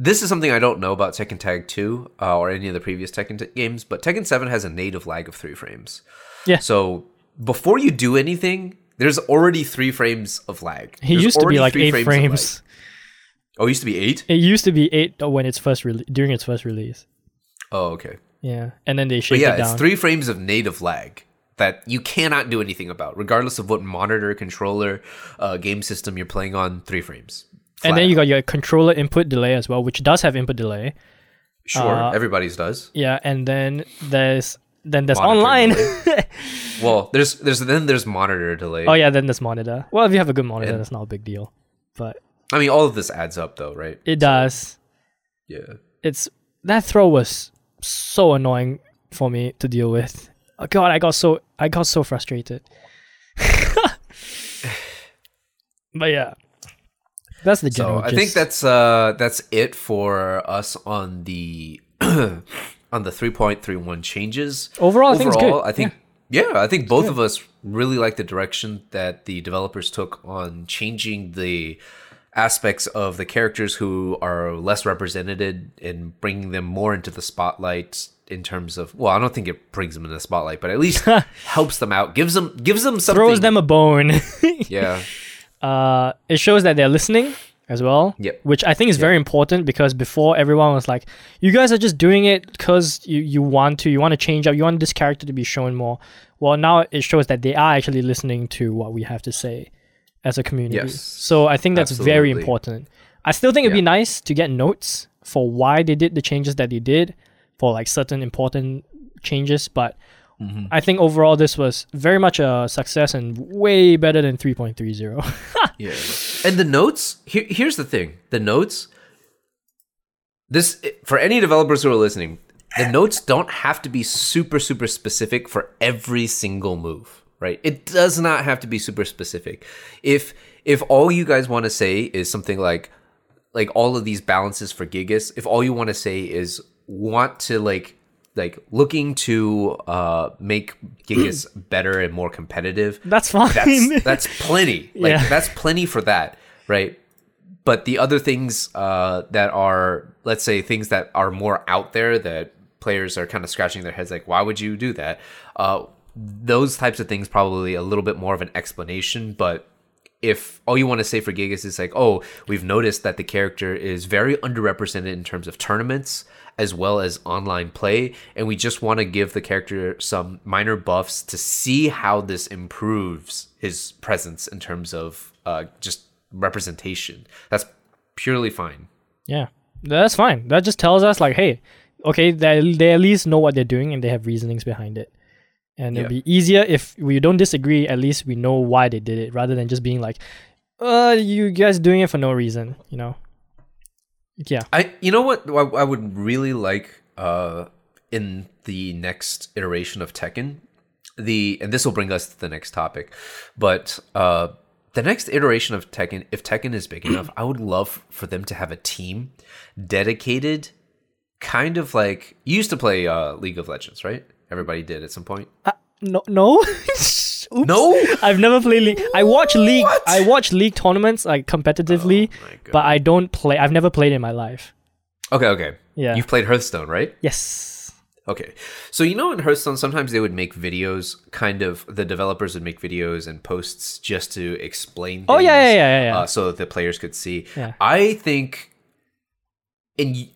This is something I don't know about Tekken Tag Two uh, or any of the previous Tekken t- games, but Tekken Seven has a native lag of three frames. Yeah. So before you do anything, there's already three frames of lag. He used to be like eight of frames. Oh, it used to be eight. It used to be eight when it's first rele- during its first release. Oh, okay. Yeah, and then they shaved yeah, it down. it's three frames of native lag that you cannot do anything about, regardless of what monitor, controller, uh, game system you're playing on. Three frames. And then you got your controller input delay as well, which does have input delay. sure uh, everybody's does. Yeah, and then there's then there's Monitor online. Well, there's there's then there's monitor delay. oh yeah, then there's monitor. Well, if you have a good monitor, And- that's not a big deal, but I mean, all of this adds up, though, right? it does. Yeah. It's that throw was so annoying for me to deal with. Oh god, I got so I got so frustrated. but yeah, that's the So general. I think that's uh that's it for us on the on the three point three one changes. overall. I think Overall, good. I think yeah, I think both of us really like the direction that the developers took on changing the aspects of the characters who are less represented and bringing them more into the spotlight in terms of well, I don't think it brings them in the spotlight, but at least helps them out, gives them gives them something. throws them a bone. yeah. Uh, it shows that they're listening as well. Yep. Which I think is very important because before everyone was like, "You guys are just doing it because you you want to. You want to change up. You want this character to be shown more." Well, now it shows that they are actually listening to what we have to say, as a community. Yes. So I think that's very important. I still think it'd be nice to get notes for why they did the changes that they did for like certain important changes, but Mm-hmm. I think overall this was very much a success and way better than 3.30. Yeah. And the notes, here, here's the thing. The notes this for any developers who are listening, the notes don't have to be super super specific for every single move, right? It does not have to be super specific. If if all you guys want to say is something like like all of these balances for Gigas, if all you want to say is want to like like looking to uh make Gigas better and more competitive, That's fine. that's that's plenty. Like Yeah. that's plenty for that, right? But the other things uh, that are, let's say, things that are more out there that players are kind of scratching their heads, like, why would you do that? Uh, those types of things probably a little bit more of an explanation. But if all you want to say for Gigas is like, oh, we've noticed that the character is very underrepresented in terms of tournaments as well as online play, and we just want to give the character some minor buffs to see how this improves his presence in terms of uh, just representation. That's purely fine. Yeah, that's fine. That just tells us like, hey, okay, they they at least know what they're doing and they have reasonings behind it. And it'll Yeah. be easier if we don't disagree. At least we know why they did it, rather than just being like, "Uh, you guys doing it for no reason," you know. Yeah, I you know what I, I would really like uh in the next iteration of Tekken? The and this will bring us to the next topic but uh the next iteration of Tekken if Tekken is big enough I would love for them to have a team dedicated kind of like you used to play uh League of Legends right? Everybody did at some point no, no. No? I've never played League. I watch League. What? I watch League tournaments like competitively, Oh but I don't play. I've never played in my life. okay okay Yeah. you've played Hearthstone right Yes. Okay. So you know in Hearthstone sometimes they would make videos kind of the developers would make videos and posts just to explain Oh, yeah, things, yeah, yeah, yeah. Uh, so that the players could see. Yeah. I think and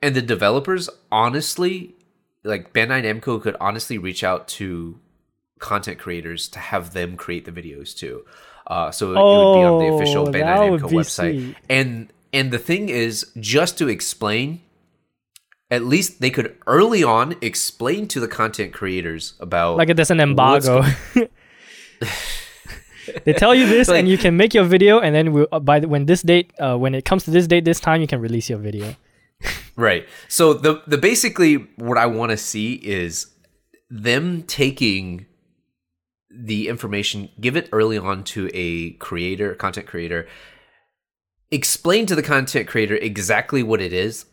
and the developers honestly like Bandai Namco could honestly reach out to content creators to have them create the videos too. Uh, so it, it would be on the official Oh, Bandai Namco website. sweet. And and the thing is just to explain at least they could early on explain to the content creators about like there's an embargo. they tell you this, Like- and you can make your video, and then we'll, uh, by the, when this date, uh, when it comes to this date, this time, you can release your video. Right. So the the basically what I want to see is them taking the information, give it early on to a creator, content creator, explain to the content creator exactly what it is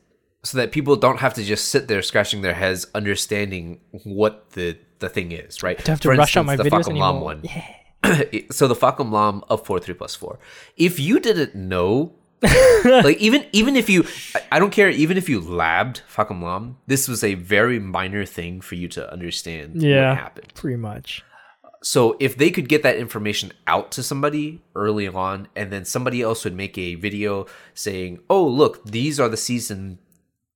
so that people don't have to just sit there scratching their heads understanding what the the thing is, right? I have to For rush out instance, my the videos anymore. one. Yeah. so the Fahkumram of 4 3 plus 4. If you didn't know like even even if you I- I don't care even if you labbed Fahkumram, this was a very minor thing for you to understand Yeah. what happened. Pretty much. So if they could get that information out to somebody early on and then somebody else would make a video saying, "Oh, look, these are the season,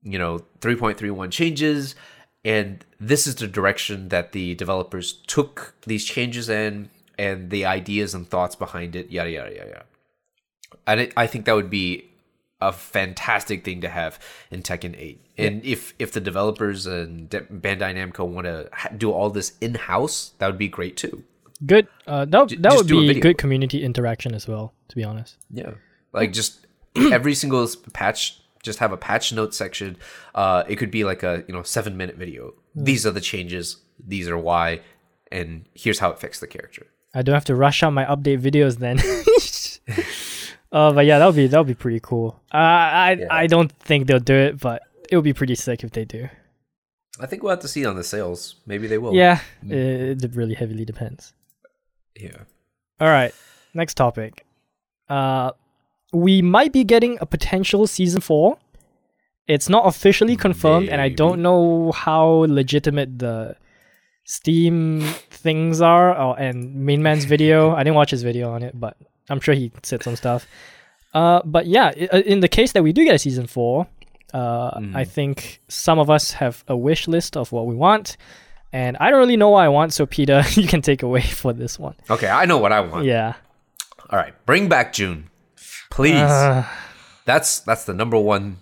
you know, 3.31 changes and this is the direction that the developers took these changes in and the ideas and thoughts behind it, yada yada yada." And it, I think that would be a fantastic thing to have in Tekken 8. And if if the developers and Bandai Namco want to ha- do all this in house, that would be great too. Good. Uh, that that would be good community interaction as well. To be honest. Yeah. Like just every single patch, just have a patch note section. Uh, it could be like a you know seven minute video. These are the changes. These are why, and here's how it affects the character. I don't have to rush out my update videos then. uh, but yeah, that would be that would be pretty cool. Uh, I Yeah. I don't think they'll do it, but it would be pretty sick if they do. I think we'll have to see on the sales. Maybe they will. Yeah, it, it really heavily depends. Yeah. All right, next topic. Uh, we might be getting a potential season four. It's not officially confirmed, and I don't know how legitimate the Steam things are. Oh, and Mainman's video, I didn't watch his video on it, but I'm sure he said some stuff. Uh, but yeah, uh, in the case that we do get a season four, uh, Mm. I think some of us have a wish list of what we want, and I don't really know what I want. So Peter, you can take away for this one. Okay, I know what I want. Yeah. All right, bring back June, please. Uh, that's that's the number one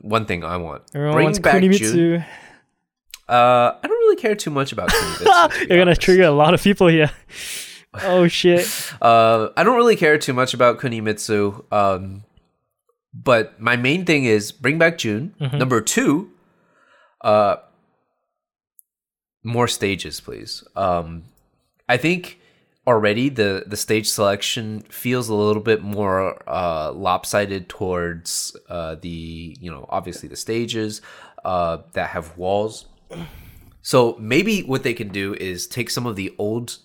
one thing I want. bring back June. Uh, I don't really care too much about Kunimitsu. to You're gonna trigger a lot of people here. Oh shit. Uh, I don't really care too much about Kunimitsu. Um, but my main thing is bring back June. Mm-hmm. Number two, uh, more stages, please. Um, I think already the the stage selection feels a little bit more uh, lopsided towards uh, the you know obviously the stages uh, that have walls. So maybe what they can do is take some of the old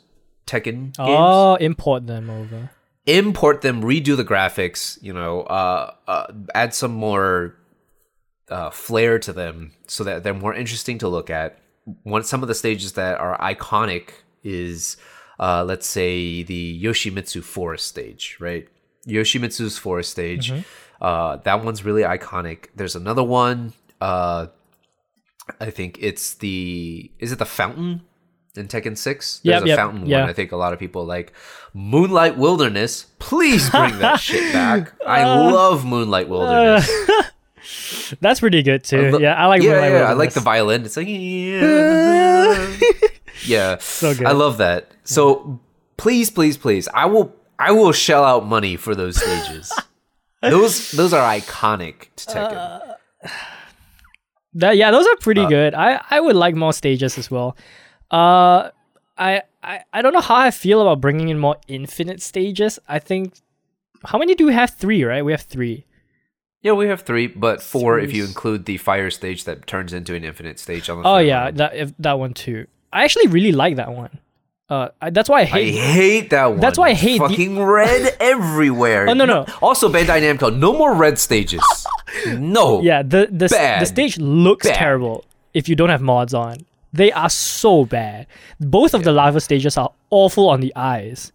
Tekken games Oh, import them over. import them, redo the graphics, you know, uh, uh, add some more uh, flair to them so that they're more interesting to look at. One some of the stages that are iconic is, uh, let's say, the Yoshimitsu Forest stage, right? Yoshimitsu's Forest stage. Uh, that one's really iconic. There's another one. Uh, I think it's the is it the fountain in Tekken Six? There's Yep, a yep, fountain yeah. one. I think a lot of people like Moonlight Wilderness. Please bring that shit back. I love Moonlight Wilderness. That's pretty good too. lo- yeah, I like yeah, Moonlight yeah, I like the violin. It's like yeah, yeah. So good. I love that. So please, please, please, I will, I will shell out money for those stages. those, those are iconic to Tekken. That, yeah, those are pretty Uh, good. I, I would like more stages as well. Uh, I, I I don't know how I feel about bringing in more infinite stages. I think how many do we have? Three, right? We have three. yeah, we have three, but four if you include the fire stage that turns into an infinite stage on the. Oh yeah, round. that if, that one too. I actually really like that one. Uh, I, that's why I hate. I hate. that one. That's why I hate the- fucking red everywhere. Oh, no, no. Also, Bandai Namco, no more red stages. no. yeah, the the, s- the stage looks Bad. terrible if you don't have mods on. They are so bad. Both of the lava stages are awful on the eyes.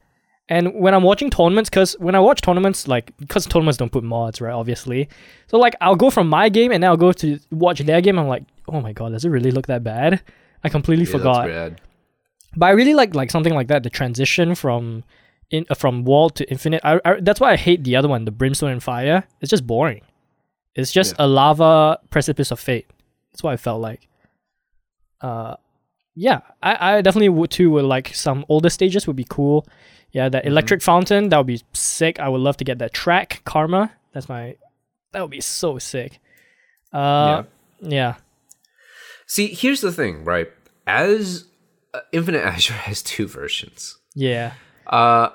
And when I'm watching tournaments, because when I watch tournaments, like, because tournaments don't put mods, right, obviously. So, like, I'll go from my game and then I'll go to watch their game. I'm like, oh my god, does it really look that bad? I completely Yeah, forgot. That's bad. But I really like like something like that. The transition from in uh, from wall to infinite. I, I that's why I hate the other one, the brimstone and fire. It's just boring. It's just a lava precipice of fate. That's what I felt like. Uh, yeah, I, I definitely would too. Would like some older stages would be cool. Yeah, that electric fountain that would be sick. I would love to get that track karma. That's my that would be so sick. Uh, yeah. See, here's the thing, right? As uh, Infinite Azure has two versions. Yeah. Uh,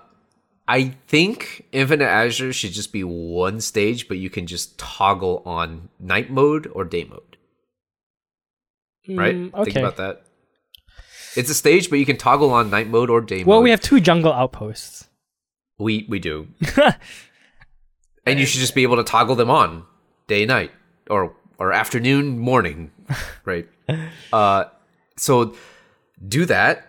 I think Infinite Azure should just be one stage, but you can just toggle on night mode or day mode. Right? Mm, Think okay. about that. It's a stage, but you can toggle on night mode or day Well, mode. we have two jungle outposts. we we do, and you should just be able to toggle them on day night or or afternoon morning, right? uh, so do that.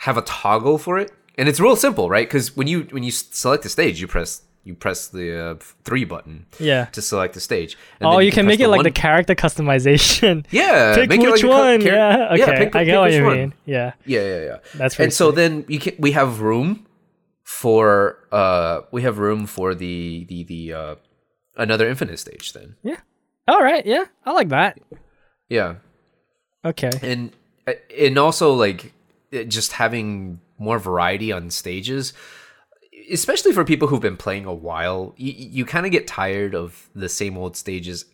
Have a toggle for it, and it's real simple, right? Because when you when you select a stage, you press you press the uh, three button Yeah. to select the stage. And Oh, then you can press make it like one- the character customization. yeah. Pick make it which like one. char- yeah. Okay. pick- I get what you one. mean. Yeah. Yeah, yeah, yeah. That's and so then you can we have room for uh we have room for the the the uh another infinite stage then Yeah. All right. Yeah. I like that. yeah Okay. and uh, and also like just having more variety on stages especially for people who've been playing a while you, you kind of get tired of the same old stages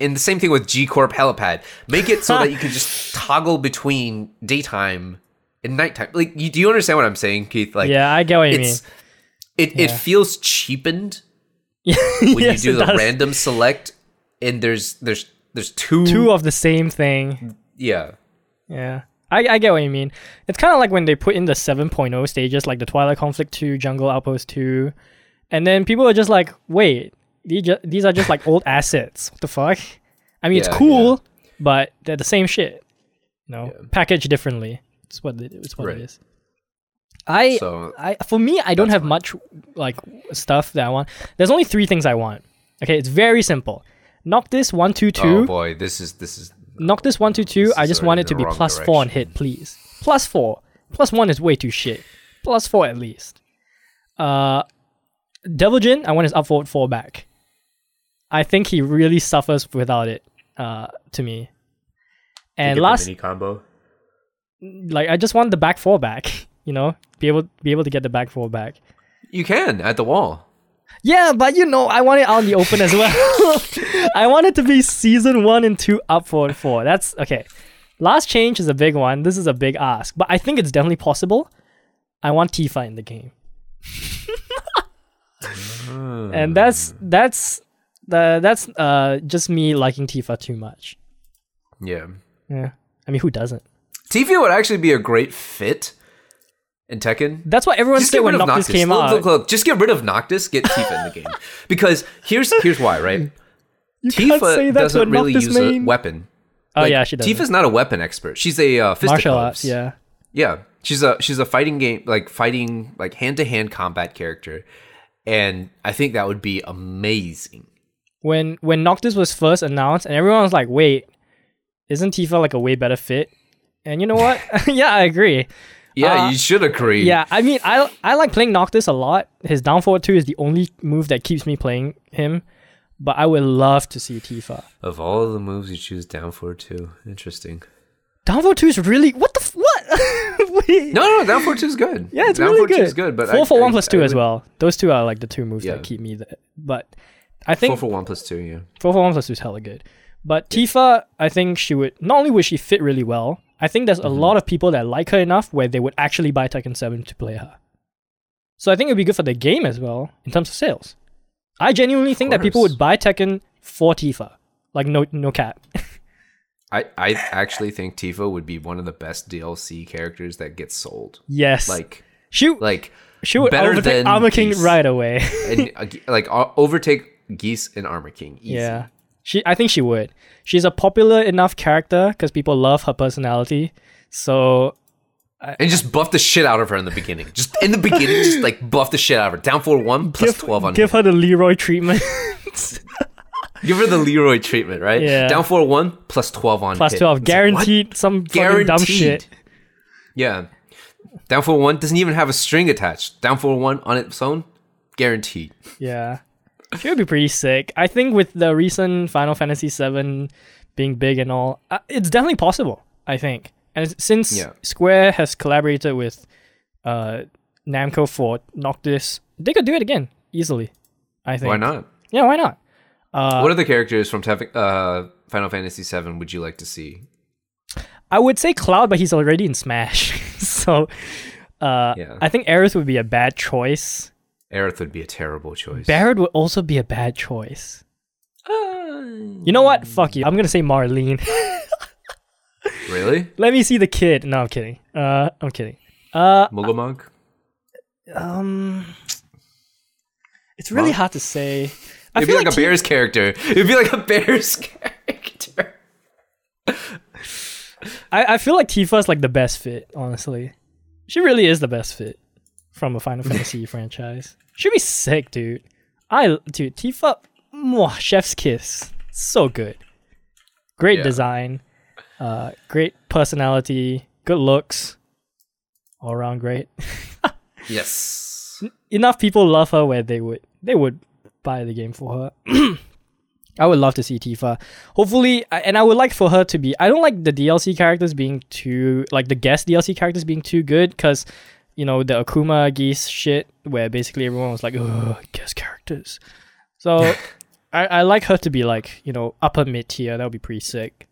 and the same thing with G Corp Helipad. Make it so that you can just toggle between daytime and nighttime. Like, you, do you understand what I'm saying, Keith? Like, yeah, I get what you mean. it, it Yeah. feels cheapened when Yes, you do the does. random select and there's there's there's two, Two of the same thing. yeah Yeah. I, I get what you mean. It's kind of like when they put in the 7.0 stages, like the Twilight Conflict 2, Jungle Outpost 2, and then people are just like, wait, these, are just like old assets. What the fuck? I mean, it's Yeah, cool, but they're the same shit. You know, Yeah. packaged differently. It's what it, it's what Right. it is. I so I for me, I don't have fine. much like stuff that I want. There's only three things I want. Okay, it's very simple. Noctis one two two. oh boy this is this is Noctis one two two. This I just want it to the be wrong plus four on hit, please. Plus four. Plus one is way too shit. Plus four at least. Uh, Devil Jin, I want his up forward four back. I think he really suffers without it. Uh, to me. And last, mini combo. like, I just want the back four back. You know, be able be able to get the back four back. You can at the wall. Yeah, but you know, I want it out in the open as well. I want it to be season one and two up forward four. That's okay. Last change is a big one. This is a big ask, but I think it's definitely possible. I want Tifa in the game. and that's that's the that's uh just me liking Tifa too much. Yeah. Yeah. I mean, who doesn't? Tifa would actually be a great fit in Tekken. That's what everyone said when Noctis came look, out. Look, look, just get rid of Noctis, get Tifa in the game. Because here's here's why, right? You Tifa doesn't really Noctis use main. a weapon. Oh Like, yeah, she does. Tifa's not a weapon expert. She's a uh, martial arts. Yeah. Yeah, she's a she's a fighting game like fighting like hand to hand combat character, and I think that would be amazing. When when Noctis was first announced, and everyone was like, "Wait, isn't Tifa like a way better fit?" And you know what? yeah, I agree. Yeah, Uh, you should agree. Yeah, I mean, I I like playing Noctis a lot. His down forward two is the only move that keeps me playing him. But I would love to see Tifa. Of all the moves you choose down forward two, interesting. Down forward two is really what the f- what? Wait. No, no, down forward two is good. Yeah, it's down really for two good. is good, but four I, for I- one plus two I as well. Those two are like the two moves Yeah. that keep me there. But I think Four for one plus two. Yeah. Four for one plus two is hella good. But Tifa, I think she would not only would she fit really well, I think there's a Mm-hmm. lot of people that like her enough where they would actually buy Tekken 7 to play her. So I think it'd be good for the game as well in terms of sales. I genuinely think that people would buy Tekken for Tifa. Like no no cap. I, I actually think Tifa would be one of the best DLC characters that gets sold. yes. Like, she like, she would better overtake than Armor King Geese. right away. and uh, like overtake Geese and Armor King. Easy. yeah. She I think she would. She's a popular enough character because people love her personality. So And just buff the shit out of her in the beginning. Just in the beginning, just like buff the shit out of her. Down for one plus give, twelve on give her the Leroy treatment. Give her the Leroy treatment, right? Yeah. Down for one plus twelve on Plus hit. 12. It's like, what? Guaranteed some fucking dumb shit. Yeah. Down for one doesn't even have a string attached. Down for one on its own, guaranteed. Yeah. She would be pretty sick. I think with the recent Final Fantasy VII being big and all, uh, it's definitely possible, I think. And since Yeah. Square has collaborated with uh, Namco for Noctis, they could do it again easily, I think. Why not? Yeah, why not? Uh, what other characters from Tef- uh, Final Fantasy VII would you like to see? I would say Cloud, but he's already in Smash. so uh, Yeah. I think Aerith would be a bad choice. Aerith would be a terrible choice. Barret would also be a bad choice. Uh, You know what? Fuck you. I'm gonna say Marlene. really? Let me see the kid. No, I'm kidding. Uh, I'm kidding. Uh, Mugamog? um, it's really Monk? hard to say. I It'd be feel like, a Ti- Bears character. It'd be like a Bears character. I, I feel like Tifa's like the best fit. Honestly, she really is the best fit from a Final Fantasy franchise. She'd be sick, dude. I dude Tifa, mwah, chef's kiss. So good. Great Yeah. design. Uh, great personality. Good looks. All around great. Yes. enough people love her where they would they would buy the game for her. I would love to see Tifa. Hopefully, and I would like for her to be. I don't like the DLC characters being too like the guest DLC characters being too good because you know the Akuma geese shit where basically everyone was like, "Ugh, guest characters." So I I like her to be like you know upper mid tier. That would be pretty sick.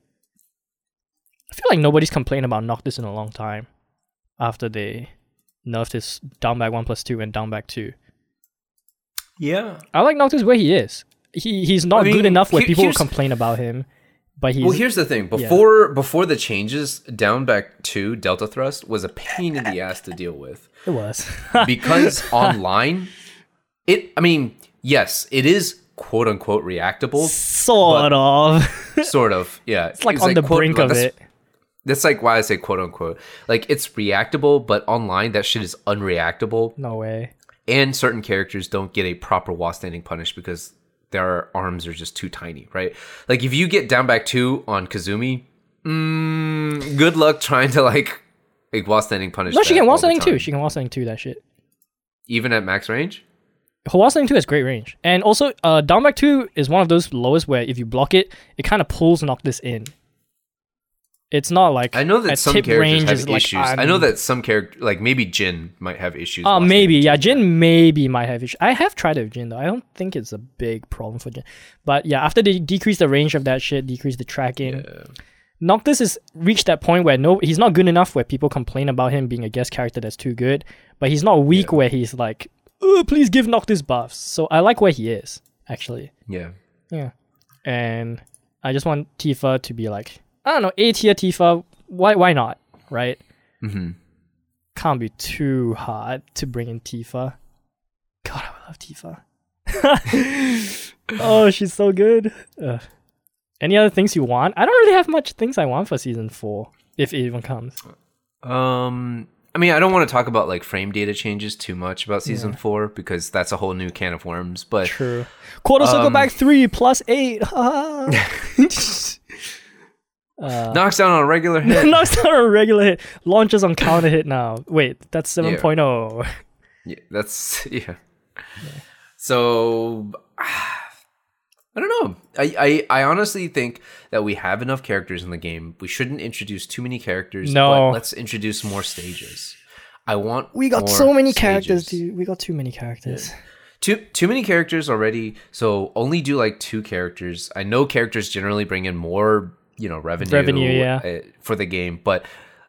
I feel like nobody's complained about Noctis in a long time after they nerfed his down back one plus two and down back two. Yeah. I like Noctis where he is. He he's not I mean, good enough where here- people complain about him, but he's Well, here's the thing. Before before the changes, down back two Delta Thrust was a pain in the ass to deal with it was. because online, it. I mean, yes, it is quote unquote reactable, sort of. sort of. Yeah, it's like on the quote- brink of that's- it. That's like why I say quote unquote. Like it's reactable, but online that shit is unreactable, No way. and certain characters don't get a proper wall standing punish because their arms are just too tiny, right? Like if you get down back two on Kazumi, mm, good luck trying to like like while standing punish. No, she can all wall standing too. She can wall standing too. That shit. even at max range. Hwaseng 2 has great range. And also, uh, down back 2 is one of those lowest where if you block it, it kind of pulls Noctis in. It's not like I know that some characters range have like, issues. I know I'm- that some character, like maybe Jin, might have issues. Uh, maybe. Yeah, Jin maybe might have issues. I have tried it with Jin though. I don't think it's a big problem for Jin. But yeah, after they decrease the range of that shit, decrease the tracking, Yeah. Noctis has reached that point where no, he's not good enough where people complain about him being a guest character that's too good. But he's not weak Yeah. where he's like, oh, please give Noctis buffs. So I like where he is actually. Yeah. Yeah. And I just want Tifa to be like, I don't know, A tier Tifa. Why why not? Right? Mm-hmm. Can't be too hard to bring in Tifa. God, I love Tifa. oh, she's so good. Ugh. Any other things you want? I don't really have much things I want for season four, if it even comes. Um, I mean, I don't want to talk about like frame data changes too much about season four because that's a whole new can of worms. But True. Quarter circle Um, back three plus eight. uh, knocks down on a regular hit. knocks down a regular hit. Launches on counter hit now. Wait, that's oh. 7.0. Yeah, that's yeah. So I don't know. I, I I honestly think that we have enough characters in the game. We shouldn't introduce too many characters. No. but let's introduce more stages. I want. We got more so many characters, dude. We got too many characters. Too too many characters already. So only do like two characters. I know characters generally bring in more, you know, revenue, Revenue, yeah. uh, for the game, but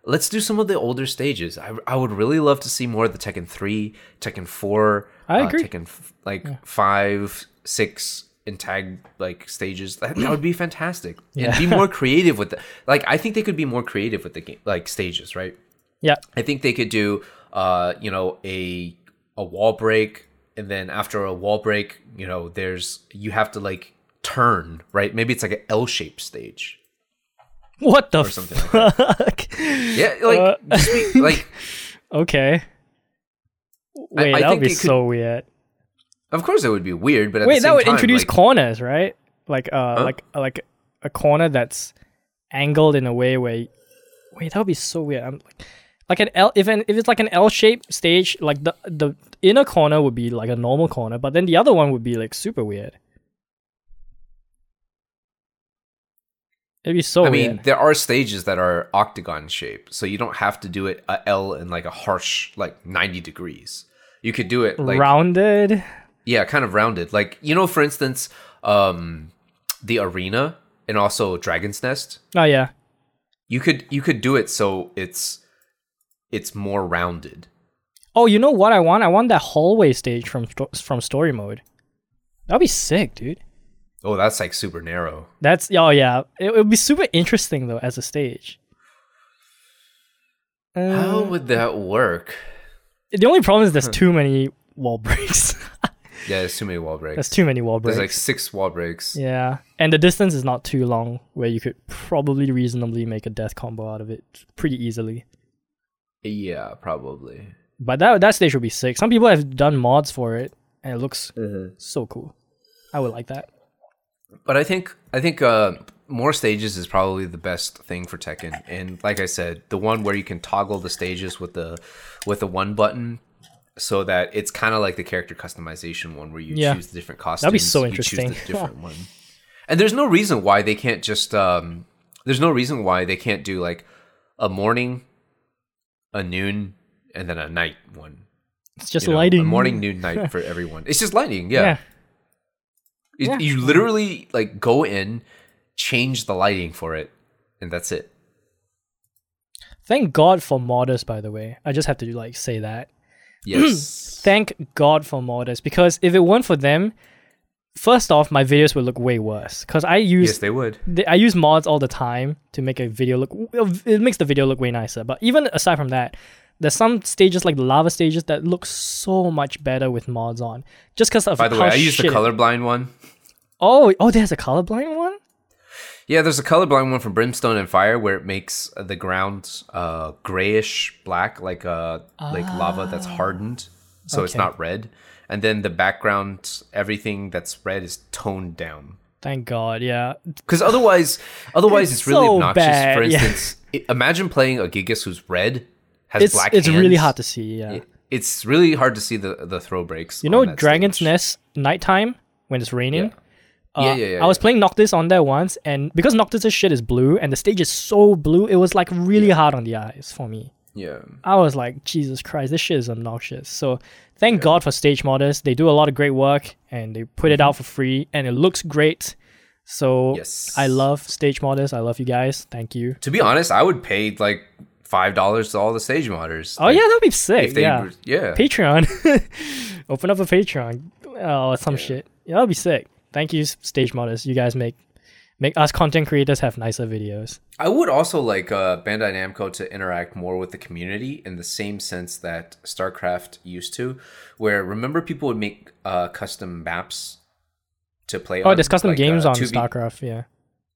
let's do some of the older stages. I, I would really love to see more of the Tekken three, Tekken four, I uh, agree. Tekken f- like five, six, and tag like stages. That, that would be fantastic. Yeah. And be more creative with the like. I think they could be more creative with the game, like stages, right? Yeah. I think they could do, uh, you know, a a wall break, and then after a wall break, you know, there's you have to like turn, right? Maybe it's like an L-shaped stage. What the something like fuck? Yeah, like Uh, like okay. Wait, I that would be could- so weird. of course it would be weird, but at Wait, that would time, introduce like, corners, right? Like uh Huh? like like a corner that's angled in a way where Wait, that would be so weird. I'm like like an L if an if it's like an L shaped stage, like the the inner corner would be like a normal corner, but then the other one would be like super weird. It'd be so I weird. mean, there are stages that are octagon shape, so you don't have to do it a L in like a harsh like ninety degrees. You could do it like Rounded. Yeah, kind of rounded. Like you know, for instance, um, the arena and also Dragon's Nest. Oh yeah. You could you could do it so it's it's more rounded. Oh, you know what I want? I want that hallway stage from from story mode. That'd be sick, dude. Oh, that's like super narrow. That's oh yeah. It, would be super interesting though as a stage. Uh, How would that work? the only problem is there's too many wall breaks. Yeah, there's too many wall breaks. there's too many wall breaks. There's like six wall breaks. yeah, and the distance is not too long where you could probably reasonably make a death combo out of it pretty easily. Yeah, probably. But that that stage would be sick. Some people have done mods for it, and it looks Mm-hmm. so cool. I would like that. But I think I think uh, more stages is probably the best thing for Tekken. And like I said, the one where you can toggle the stages with the with the one button, so that it's kind of like the character customization one where you Yeah. choose the different costumes. That'd be so you choose interesting. the different one. And there's no reason why they can't just um, there's no reason why they can't do like a morning, a noon, and then a night one. It's just you know, lighting. a morning, noon, night for everyone. It's just lighting, yeah. yeah. You- Yeah. You mm-hmm. literally like go in, change the lighting for it, and that's it. Thank God for modders, by the way. I just have to like say that. Yes. Thank God for modders because if it weren't for them, first off, my videos would look way worse. Because I use yes, they would. th- I use mods all the time to make a video look. It makes the video look way nicer. But even aside from that, there's some stages like the lava stages that look so much better with mods on. Just because of. By the way, I used the colorblind one. Oh, oh, there's a colorblind one. Yeah, there's a colorblind one from Brimstone and Fire where it makes the ground uh, grayish black, like uh, like lava that's hardened, so it's Ah. Not red. And then the background, everything that's red is toned down. Thank God. Yeah. Because otherwise, otherwise It's it's, really so obnoxious. bad, For instance, i- imagine playing a Gigas who's red, has It's black. it's really hard to see. Yeah. it's really hard to see the the throw breaks. You know, Dragon's stage. Nest nighttime when it's raining. Yeah. Uh, Yeah, yeah, yeah, I was playing Noctis on there once, and because Noctis' shit is blue and the stage is so blue, it was like really hard on the eyes for me. Yeah. I was like, Jesus Christ, this shit is obnoxious. So thank God for stage modders. They do a lot of great work and they put it out for free and it looks great. So Yes. I love stage modders. I love you guys. Thank you. To be honest, I would pay like five dollars to all the stage modders. Oh Like, yeah, that'd be sick. if they yeah. yeah. Patreon. Open up a Patreon. Oh, some Yeah. shit. Yeah, that'd be sick. Thank you, stage modders. You guys make make us content creators have nicer videos. I would also like uh, Bandai Namco to interact more with the community in the same sense that StarCraft used to, where remember people would make uh, custom maps to play. Oh, on, there's custom like, games uh, on 2v StarCraft. Yeah.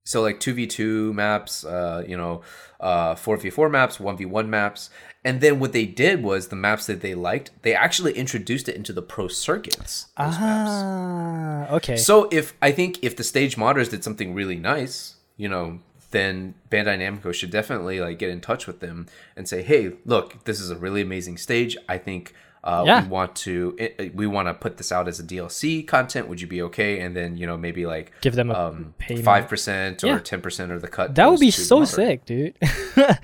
So like two v two maps, uh, you know, uh, four v four maps, one v one maps, and then what they did was the maps that they liked, they actually introduced it into the pro circuits. Those maps. Ah, okay. So if I think if the stage modders did something really nice, you know, then Bandai Namco should definitely like get in touch with them and say, "Hey, look, this is a really amazing stage. I think uh, Yeah. we want to i- we want to put this out as a DLC content. Would you be okay?" And then you know maybe like Give them a um five percent or ten percent of the cut. that would be so sick, dude. that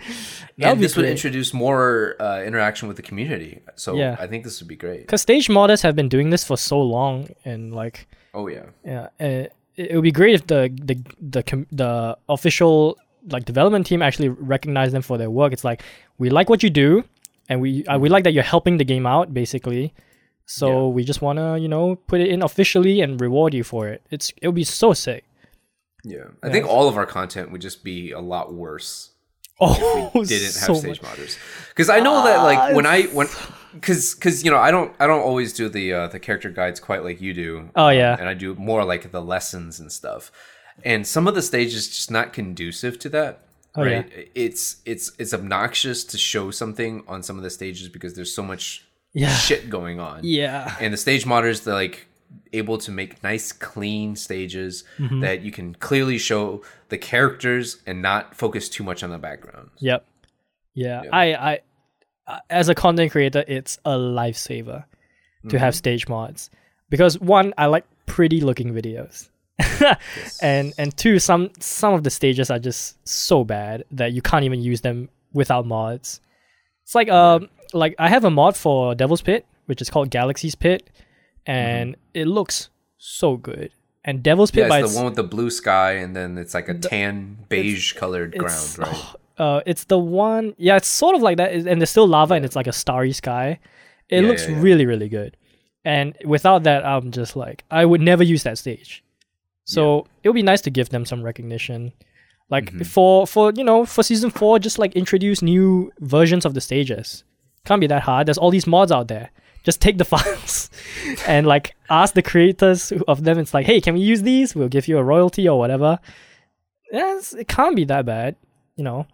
would And this would introduce more uh, interaction with the community. So Yeah. I think this would be great. Because stage modders have been doing this for so long, and like, Oh yeah. yeah, it, it would be great if the the the com- the official like development team actually recognize them for their work. It's like we like what you do, and we uh, we like that you're helping the game out, basically. So Yeah. we just wanna you know put it in officially and reward you for it. It's it would be so sick. Yeah. I think all of our content would just be a lot worse Oh, we didn't so have stage much. modders because i know that like when i when because because you know i don't i don't always do the uh the character guides quite like you do Oh, um, yeah. and i do more like the lessons and stuff and some of the stages just not conducive to that Oh, yeah. right it's it's it's obnoxious to show something on some of the stages because there's so much Yeah. shit going on Yeah. and the stage modders they're like able to make nice clean stages Mm-hmm. that you can clearly show the characters and not focus too much on the background Yep. Yeah. Yeah. I, I, uh, as a content creator, it's a lifesaver to have stage mods because one, I like pretty looking videos. and and two, some some of the stages are just so bad that you can't even use them without mods. It's like um like I have a mod for Devil's Pit, which is called Galaxy's Pit, and it looks so good. And Devil's Pit yeah by it's its- the one with the blue sky and then it's like a tan beige colored ground right Uh, it's the one. Yeah, it's sort of like that, and there's still lava, and it's like a starry sky. It Yeah, looks yeah. really, really good. And without that, I'm just like, I would never use that stage. So it would be nice to give them some recognition, like Mm-hmm. for for you know for season four, just like introduce new versions of the stages. Can't be that hard. There's all these mods out there. Just take the files and like ask the creators of them. It's like, hey, can we use these? We'll give you a royalty or whatever. Yes, it can't be that bad, you know.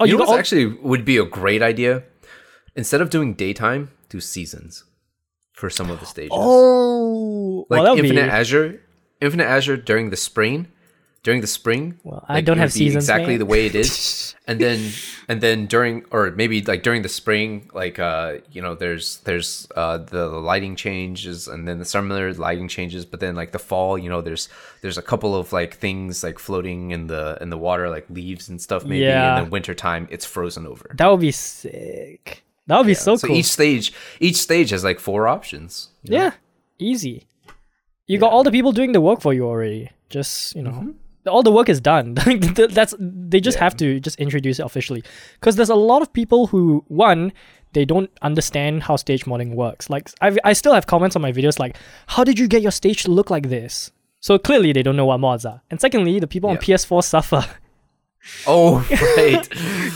Oh, you, know what all- actually would be a great idea instead of doing daytime do seasons for some of the stages Oh, like well, infinite be. azure infinite azure during the spring during the spring Well, I like, don't have seasons, exactly man. the way it is and then and then during or maybe like during the spring like uh you know there's there's uh the lighting changes and then the summer lighting changes but then like the fall you know there's there's a couple of like things like floating in the in the water like leaves and stuff maybe Yeah. and then wintertime it's frozen over That would be sick. That would be so cool. so cool. each stage each stage has like four options you know? yeah, easy. You got all the people doing the work for you already. Just you know, Mm-hmm. all the work is done. That's they just have to just introduce it officially. Because there's a lot of people who one they don't understand how stage modding works. Like I I still have comments on my videos like, how did you get your stage to look like this? So clearly they don't know what mods are. And secondly, the people on PS4 suffer oh right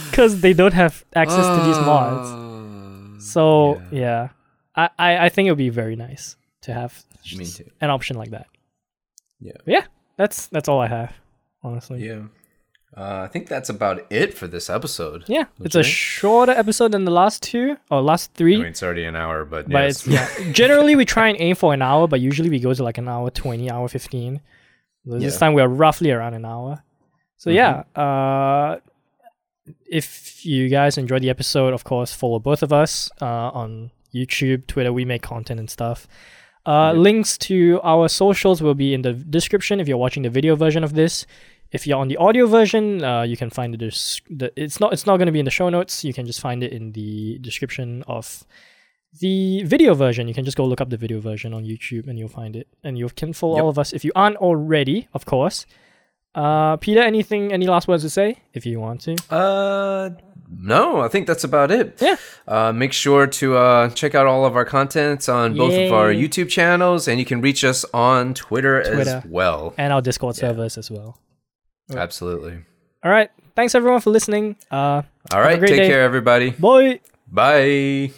because they don't have access to these mods. Uh, So yeah, I, I I think it would be very nice to have Me too. an option like that. Yeah. But yeah, that's that's all I have, honestly. Yeah. Uh, I think that's about it for this episode. Yeah, it's a Okay. shorter episode than the last two or last three. I three. mean, it's already an hour, but, but yes. it's yeah. Generally, we try and aim for an hour, but usually we go to like an hour twenty, hour fifteen. This Yeah. Mm-hmm. time we're roughly around an hour. So yeah, uh, if you guys enjoyed the episode, of course, follow both of us uh, on YouTube, Twitter. We make content and stuff. Uh, Links to our socials will be in the description if you're watching the video version of this. If you're on the audio version, uh, you can find the, des- the it's not it's not going to be in the show notes. You can just find it in the description of the video version. You can just go look up the video version on YouTube and you'll find it. And you can follow Yep. all of us if you aren't already, of course. Uh, Peter, anything, any last words to say if you want to? Uh, no, I think that's about it. Yeah. Uh, make sure to uh, check out all of our contents on both of our YouTube channels, and you can reach us on Twitter, Twitter. as well. And our Discord servers as well. Absolutely. All right. Thanks everyone for listening. Uh, All right. Take day. care, everybody. bye. Bye.